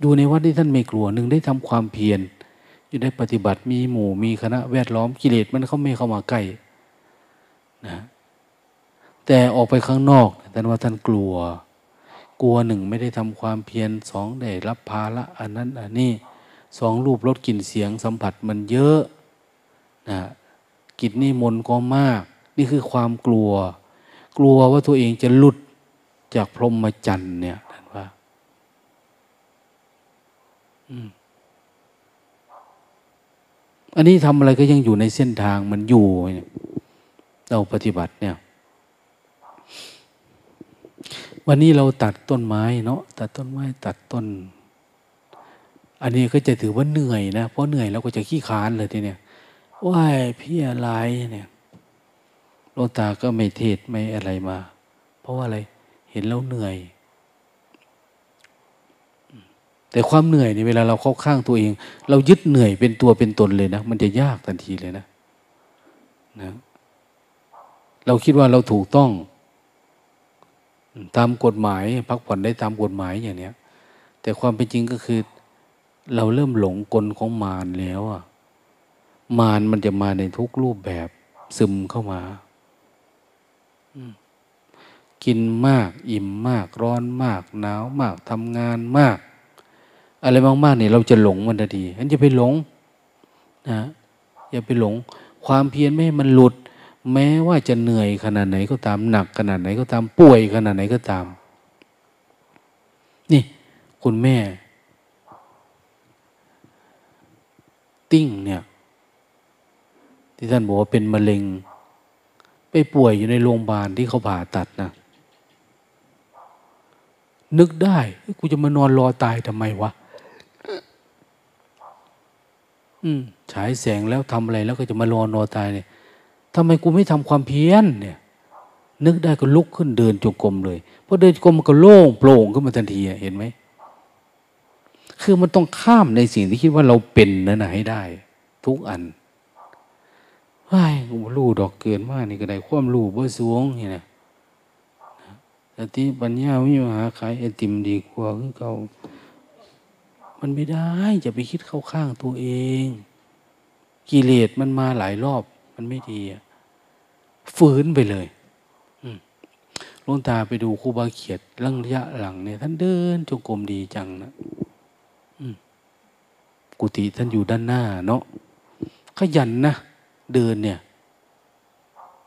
Speaker 1: อยู่ในวัดที่ท่านไม่กลัวหนึ่งได้ทำความเพียร อยู่ได้ปฏิบัติมีหมู่มีคณะแวดล้อมกิเลสมันเขาไม่เข้ามาใกล้นะแต่ออกไปข้างนอกท่านว่าท่านกลัว กลัวหนึ่งไม่ได้ทำความเพียรสองได้รับภาระอันนั้นอันนี้สองรูปรสกลิ่นเสียงสัมผัสมันเยอะนะกิจนี่มนก็มาก นี่คือความกลัว กลัวว่าตัวเองจะหลุดจากพรหมจรรย์เนี่ยท่านว่าอั อันนี้ทำอะไรก็ยังอยู่ในเส้นทางมันอยู่เราปฏิบัติเนี่ย วันนี้เราตัดต้นไม้เนาะตัดต้นไม้ตัดต้น อันนี้ก็จะถือว่าเหนื่อยนะเพราะเหนื่อยเราก็จะขี้ค้านเลยทีเนี้ยว่ายพี่อะไรเนี่ยโลตาก็ไม่เทศไม่อะไรมา เพราะว่าอะไร เห็นแล้วเหนื่อย แต่ความเหนื่อยในเวลาเราเข้าข้างตัวเอง เรายึดเหนื่อยเป็นตัวเป็นตนเลยนะ มันจะยากทันทีเลยนะนะ เราคิดว่าเราถูกต้อง ตามกฎหมายพักผ่อนได้ตามกฎหมายอย่างเนี้ย แต่ความเป็นจริงก็คือ เราเริ่มหลงกลของมารแล้วอะมารมันจะมาในทุกรูปแบบซึมเข้ามากินมาก อิ่มมาก ร้อนมาก หนาวมากทำงานมาก อะไรมากๆเนี่ยเราจะหลงมันทันทีอันจะไปหลงนะอย่าไปหลง ความเพียรไม่ให้มันหลุด แม้ว่าจะเหนื่อยขนาดไหนก็ตามหนักขนาดไหนก็ตามป่วยขนาดไหนก็ตาม นี่คุณแม่ ติ้งเนี่ย ที่ท่านบอกว่าเป็นมะเร็ง ไปป่วยอยู่ในโรงพยาบาลที่เขาผ่าตัดนะนึกได้ กูจะมานอนรอตายทำไมวะ อืม ฉายแสงแล้วทำอะไรแล้วก็จะมารอนอตายเนี่ยทำไมกูไม่ทำความเพียรเนี่ย นึกได้ก็ลุกขึ้นเดินจงกรมเลยพอเดินจงกรมมันก็โล่งโปร่งขึ้นมาทันทีเห็นไหมคือมันต้องข้ามในสิ่งที่คิดว่าเราเป็นนั่นนะให้ได้ ทุกอันว้ายรู้ดอกเกินมากนี่ก็ได้ความรู้เบ่สวงนี่นะแต่ที่ปัญญาวิมหาขายไอติมดีกว่าคือเขา มันไม่ได้จะไปคิดเข้าข้างตัวเอง กิเลสมันมาหลายรอบ มันไม่ดีฝืนไปเลยลงตาไปดูครูบาเขียดเรื่องระยะหลังเนี่ยท่านเดินจงกรมดีจังนะกุฏิท่านอยู่ด้านหน้าเนาะขยันนะเดินเนี่ย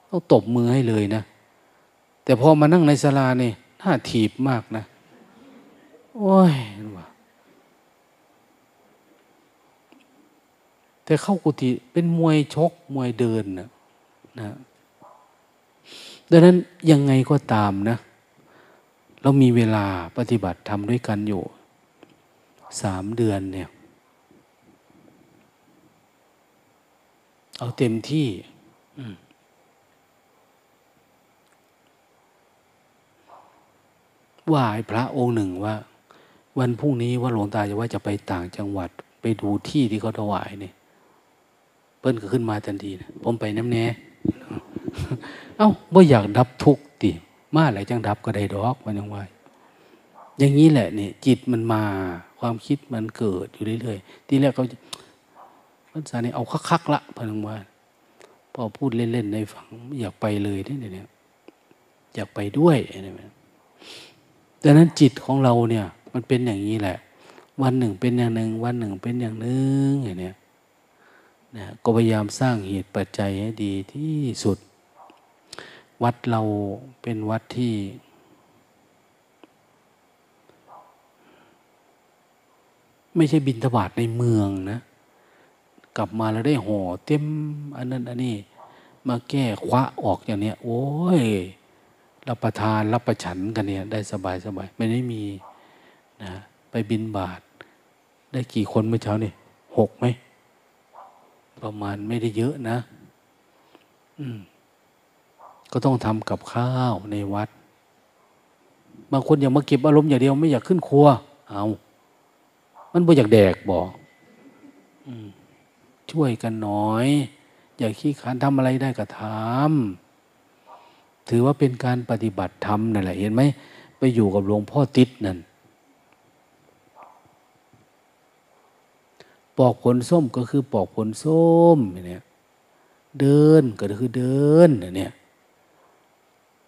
Speaker 1: ต้องตบมือให้เลยนะ แต่พอมานั่งในศาลาเนี่ยน่าถีบมากนะ โอ้ยว่า แต่เข้ากุฏิเป็นมวยชกมวยเดินนะนะดังนั้นยังไงก็ตามนะ เรามีเวลาปฏิบัติทำด้วยกันอยู่สามเดือนเนี่ย เอาเต็มที่ว่าพระองค์หนึ่งว่า วันพรุ่งนี้ว่าหลวงตาจะว่าจะไปต่างจังหวัด ไปดูที่ที่เขาถวายเนี่ย เปิ้นก็ขึ้นมาทันทีนะผมไปน้ำแน่เอ้าบ่อยากดับทุกข์ติมาอะไรจังดับก็ได้ดอกมันยังไงอย่างนี้แหละเนี่ยจิตมันมาความคิดมันเกิดอยู่เรื่อยๆทีแรกเขาพระอานี่เอาคักๆละพนังว่าพอพูดเล่นๆในฝังอยากไปเลยเนี่ยอยากไปด้วยนะดังนั้นจิตของเราเนี่ย มันเป็นอย่างนี้แหละ วันหนึ่งเป็นอย่างหนึ่งวันหนึ่งเป็นอย่างหนึ่งอย่างเนี้ย นะก็พยายามสร้างเหตุปัจจัยให้ดีที่สุด วัดเราเป็นวัดที่ ไม่ใช่บินทบาทในเมืองนะ กลับมาแล้วได้ห่อเต็มอันนั้นอันนี้ มาแก้คว้าออกอย่างเนี้ย โอ้ยรับประทานรับประฉันกันเนี่ย ได้สบายสบายไม่ได้มีนะไปบินบาท ได้กี่คนเมื่อเช้านี่หกไหม ประมาณไม่ได้เยอะนะ อืม ก็ต้องทำกับข้าวในวัด บางคนอยากมาเก็บอารมณ์อย่างเดียวไม่อยากขึ้นครัว เอา มันบ่อยากแดกบอกช่วยกันหน่อย อย่าขี้ขานทำอะไรได้ก็ทำถือว่าเป็นการปฏิบัติธรรมนั่นแหละ เห็นไหม ไปอยู่กับหลวงพ่อติดนั่น ปอกผลส้มก็คือปอกผลส้มเนี่ยเดินก็คือเดินเนี่ย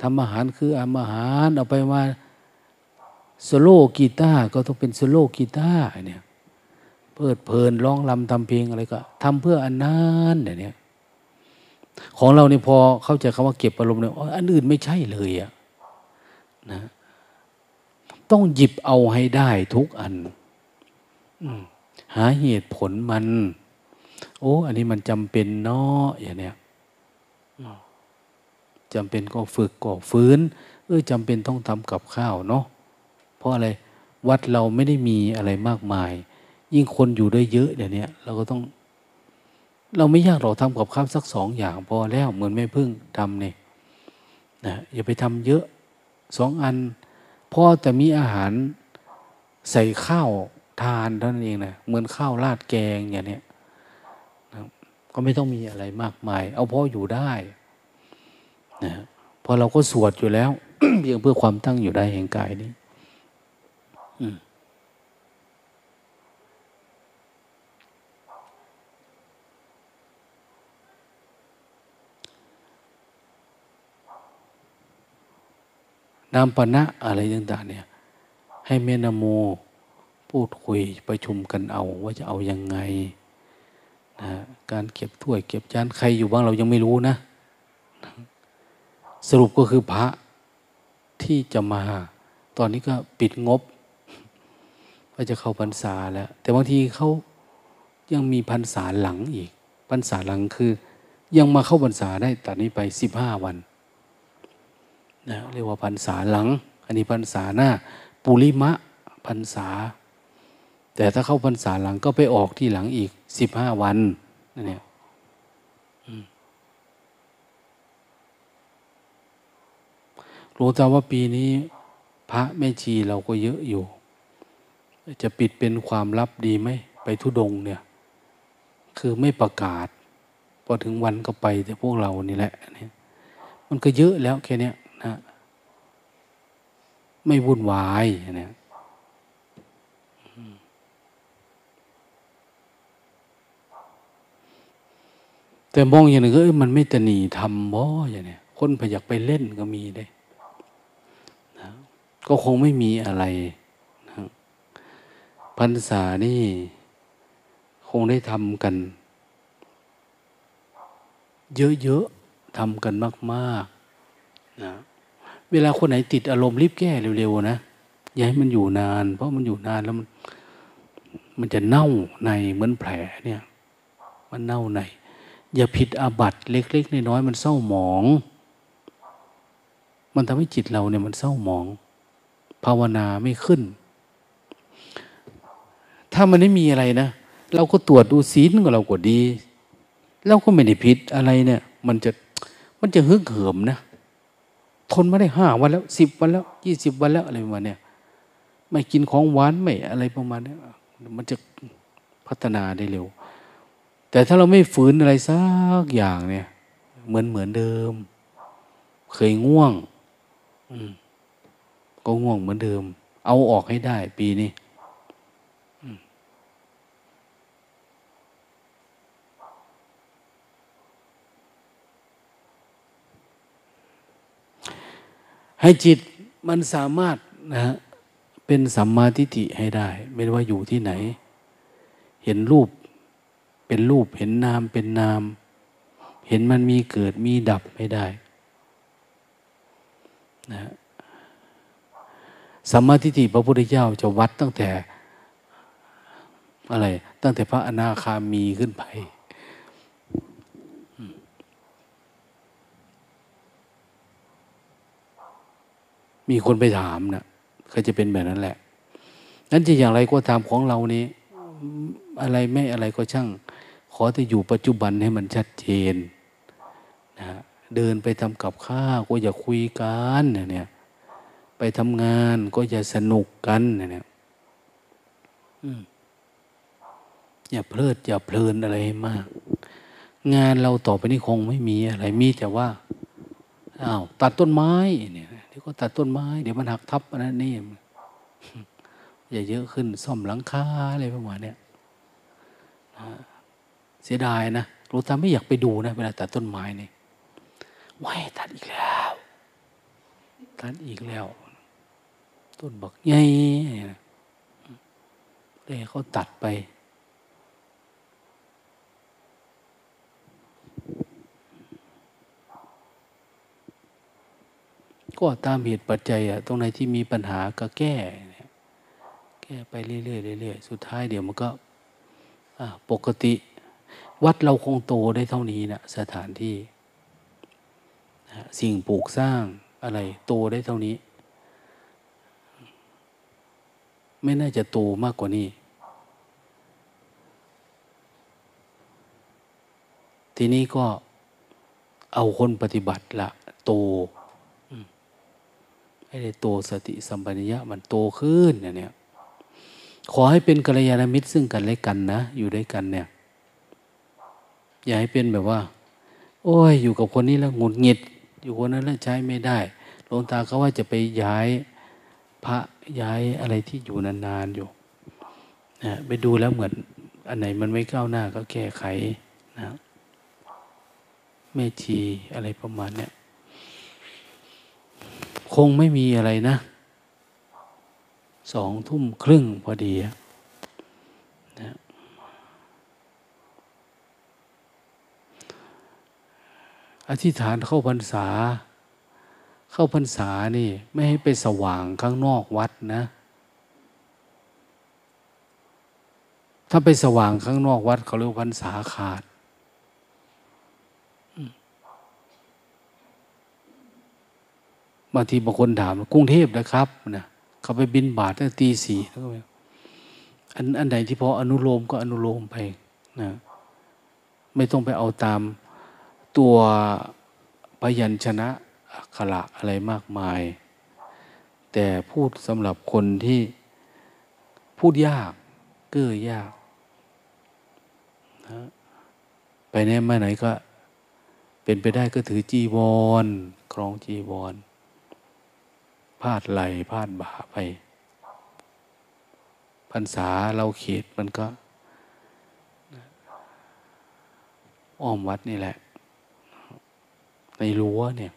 Speaker 1: ทำอาหารคืออาอาหารเอาไปมาสโลกีตาร์ก็ต้องเป็นสโลกีตาร์เนี่ยเพิดเพลินร้องลำทำเพลงอะไรก็ทำเพื่ออันนั้นเนี่ยของเราเนี่พอเข้าใจคำว่าเก็บอารมณ์เนี่ยอันอื่นไม่ใช่เลยอะนะต้องหยิบเอาให้ได้ทุกอัน หาเหตุผลมัน โอ้ อันนี้มันจำเป็นเนาะอย่างเนี้ยจำเป็นก็ฝึกก็ฟื้น เออจำเป็นต้องทำกับข้าวเนาะเพราะอะไรวัดเราไม่ได้มีอะไรมากมาย ยิ่งคนอยู่ได้เยอะเดี๋ยวนี้เราก็ต้อง เราไม่ยากเราทำกับข้าวสักสองอย่างพอแล้วเหมือนแม่พึ่งทำเนี่ยนะอย่าไปทำเยอะสองอันพอแต่มีอาหารใส่ข้าว ทานเท่านั้นเองนะเหมือนข้าวราดแกงอย่างนี้นะก็ไม่ต้องมีอะไรมากมาย เอาพออยู่ได้นะพอเราก็สวดอยู่แล้วเพียงเพื่อความตั้งอยู่ได้แห่งกายนี้นามปณะอะไรต่างๆเนี่ย ให้เมนโม พูดคุยประชุมกันเอาว่าจะเอาอยัางไงนะการเก็บถ้วยเก็บจานใครอยู่บ้างเรายังไม่รู้นะ สรุปก็คือพระที่จะมา ตอนนี้ก็ปิดงบว่าจะเข้าพรรษาแล้ว แต่บางทีเขายังมีพรรษาหลังอีกพรรษาหลังคือ ยังมาเข้าพรรษาได้ตอนนี้ไปสิบห้าวันนะเรียกว่าพรรษาหลัง อันนี้พรรษาหน้า ปุริมะพรรษา แต่ถ้าเข้าพรรษาหลังก็ไปออกที่หลังอีกสิบห้าวันนั่นเนี่ยรู้แต่ว่าปีนี้ พระแม่ชีเราก็เยอะอยู่ จะปิดเป็นความลับดีไหมไปทุดงเนี่ย คือไม่ประกาศพอถึงวันก็ไปแต่พวกเรานี่แหละเนี่ยมันก็เยอะแล้วแค่นี้นะไม่วุ่นวายนะ แต่มองอย่างนึ่งก็มันไม่ตนีทำบ่อย่างเนี้ยคนพยากไปเล่นก็มีได้นะก็คงไม่มีอะไรนะพรรษานี่คงได้ทำกัน เยอะๆทำกันมากๆนะเวลาคนไหนติดอารมณ์รีบแก้เร็วๆนะอย่าให้มันอยู่นาน เพราะมันอยู่นานแล้วมันมันจะเน่าในเหมือนแผลเนี่ย มันเน่าใน อย่าผิดอาบัตเล็กๆน้อยๆมันเศร้าหมอง มันทำให้จิตเราเนี่ยมันเศร้าหมอง ภาวนาไม่ขึ้น ถ้ามันไม่มีอะไรนะ เราก็ตรวจดูศีลของเราก็ดี เราก็ไม่ได้ผิดอะไรเนี่ย มันจะมันจะฮึกเหิมนะ ทนมาได้ห้าวันแล้วสิบวันแล้วยี่สิบวันแล้วอะไรประมาณเนี้ไม่กินของหวานไม่อะไรประมาณนี้มันจะพัฒนาได้เร็ว แต่ถ้าเราไม่ฝืนอะไรสักอย่างเนี่ย เหมือนเหมือนเดิม เคยง่วง อืมก็ง่วงเหมือนเดิม เอาออกให้ได้ ปีนี้ให้จิตมันสามารถนะเป็นสัมมาทิฏฐิให้ได้ ไม่ว่าอยู่ที่ไหน เห็นรูป เป็นรูปเห็นนามเป็นนาม เห็นมันมีเกิดมีดับไม่ได้นะสัมมาทิฏฐิพระพุทธเจ้าจะวัดตั้งแต่อะไร ตั้งแต่พระอนาคามีขึ้นไปมีคนไปถามนะก็จะเป็นแบบนั้นแหละ นั้นจะอย่างไรก็ตามของเรานี้ อะไรไม่อะไรก็ช่าง ขอแต่อยู่ปัจจุบันให้มันชัดเจนนะเดินไปทำกับข้าวก็อย่าคุยกันเนี่ยไปทำงานก็อย่าสนุกกันเนี่ยอย่าเพลิดอย่าเพลินอะไรมาก งานเราต่อไปนี้คงไม่มีอะไรมีแต่ว่าอ้าวตัดต้นไม้เนี่ยเดี๋ยวก็ตัดต้นไม้ เดี๋ยวมันหักทับอันนั้นนี่อย่าเยอะขึ้นซ่อมหลังคาอะไรประมาณนี้ เสียดายนะรู้ตาไม่อยากไปดูนะเวลาตัดต้นไม้นี่ว้ายตัดอีกแล้วตัดอีกแล้ว ต้นบักใหญ่เลยเขาตัดไปก็ตามเหตุปัจจัยอะตรงไหนที่มีปัญหาก็แก้ แก้ไปเรื่อยๆเรื่อยๆ สุดท้ายเดี๋ยวมันก็ปกติ วัดเราคงโตได้เท่านี้นะสถานที่ สิ่งปลูกสร้างอะไร โตได้เท่านี้ ไม่น่าจะโตมากกว่านี้ ทีนี้ก็เอาคนปฏิบัติละโตให้ได้โตสติสัมปชัญญะมันโตขึ้นเนี่ยขอให้เป็นกัลยาณมิตรซึ่งกันและกันนะ อยู่ด้วยกันเนี่ย อย่าให้เป็นแบบว่า โอ้ย อยู่กับคนนี้แล้วหงุดหงิด อยู่คนนั้นแล้วใช้ไม่ได้หลวงตาเขาว่าจะไปย้ายพระย้ายอะไรที่อยู่นานๆอยู่นะไปดูแล้วเหมือน อันไหนมันไม่ก้าวหน้าก็แก้ไขนะแม่ชีอะไรประมาณเนี้ยคงไม่มีอะไรนะสองทุ่มครึ่งพอดีนะ อธิษฐานเข้าพรรษา เข้าพรรษานี่ ไม่ให้ไปสว่างข้างนอกวัดนะ ถ้าไปสว่างข้างนอกวัดเขาเรียกพรรษาขาด บางทีบางคนถามกรุงเทพนะครับนะเขาไปบินบาทตั้งตีสี่แล้วก็อันอันไหนที่พออนุโลมก็อนุโลมไปนะไม่ต้องไปเอาตาม ตัวพยัญชนะอักขระอะไรมากมาย แต่พูดสำหรับคนที่พูดยาก เก้อยากนะไปไหนมาไหนก็เป็นไปได้ก็ถือจีวรครองจีวรพาดไหลพาดบ่าไปพรรษาเราเขตมันก็ อ้อมวัดนี่แหละ ในรั้วเนี่ย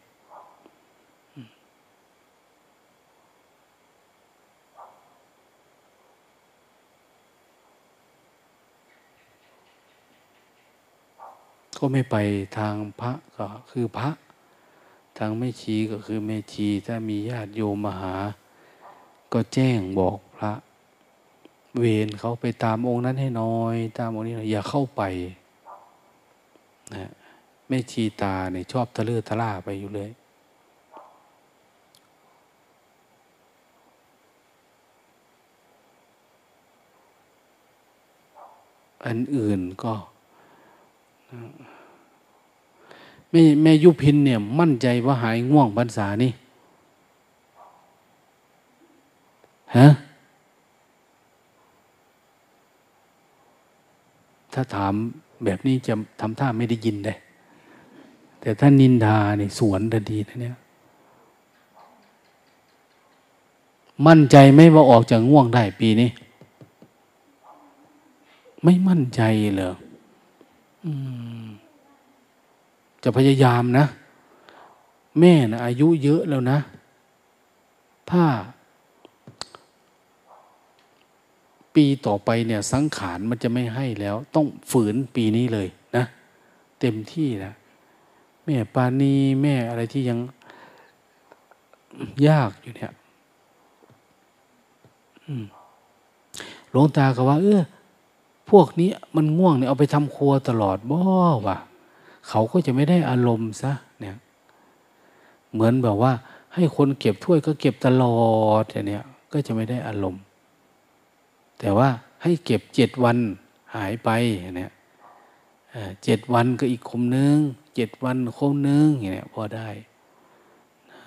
Speaker 1: ก็ไม่ไปทางพระก็คือพระ ทางแม่ชีก็คือแม่ชีถ้ามีญาติโยมมาหา ก็แจ้งบอกพระ เวรเขาไปตามองค์นั้นให้น้อย ตามองค์นี้อย่าเข้าไป นะ แม่ชีตาเนี่ยชอบทะเลทะล่าไปอยู่เลย อันอื่นก็แม่แม่ยุพินเนี่ย มั่นใจว่าหายง่วงพรรษานี่ฮะถ้าถามแบบนี้จะทำท่าไม่ได้ยินเลย แต่ถ้านินดาเนี่ยสวนทันทีนะเนี่ย มั่นใจไหมว่าออกจากง่วงได้ปีนี้ ไม่มั่นใจเหรออจะพยายามนะ แม่นะอายุเยอะแล้วนะ ถ้า ปีต่อไปเนี่ย สังขารมันจะไม่ให้แล้ว ต้องฝืนปีนี้เลยนะ เต็มที่นะ ม่ปานีแม่อะไรที่ยังยากอยู่เนี่ยหลวงตาก็ว่า เออพวกนี้มันง่วงเนี่ยเอาไปทำครัวตลอดบ่วะเขาก็จะไม่ได้อารมณ์ซะเนี่ย เหมือนแบบว่า ให้คนเก็บถ้วยก็เก็บตลอดอย่างเนี้ยก็จะไม่ได้อารมณ์ แต่ว่าให้เก็บเจ็ดวันหายไปอย่างเนี้ยเจ็ดวันก็อีกคมนึง เจ็ดวันโค้งนึงอย่างนี้ยพอได้นะ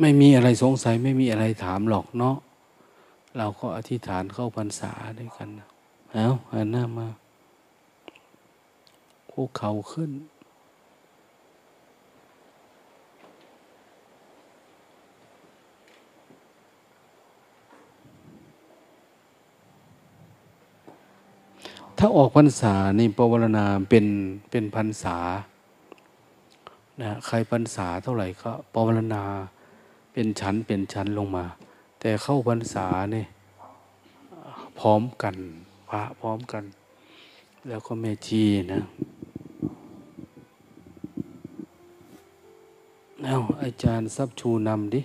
Speaker 1: ไม่มีอะไรสงสัยไม่มีอะไรถามหรอกเนาะเราก็อธิษฐานเข้าพรรษาด้วยกันเอาหันหน้ามา คุกเขาขึ้น ถ้าออกพรรษานี่ปวารณาเป็นเป็นพรรษานะใครพรรษาเท่าไหร่ก็ปวารณาเป็นชั้นเป็นชั้นลงมา แต่เข้าพรรษาเนี่ยพร้อมกันพระพร้อมกัน แล้วก็แม่ชีนะ เอาอาจารย์ซับชูนำดิ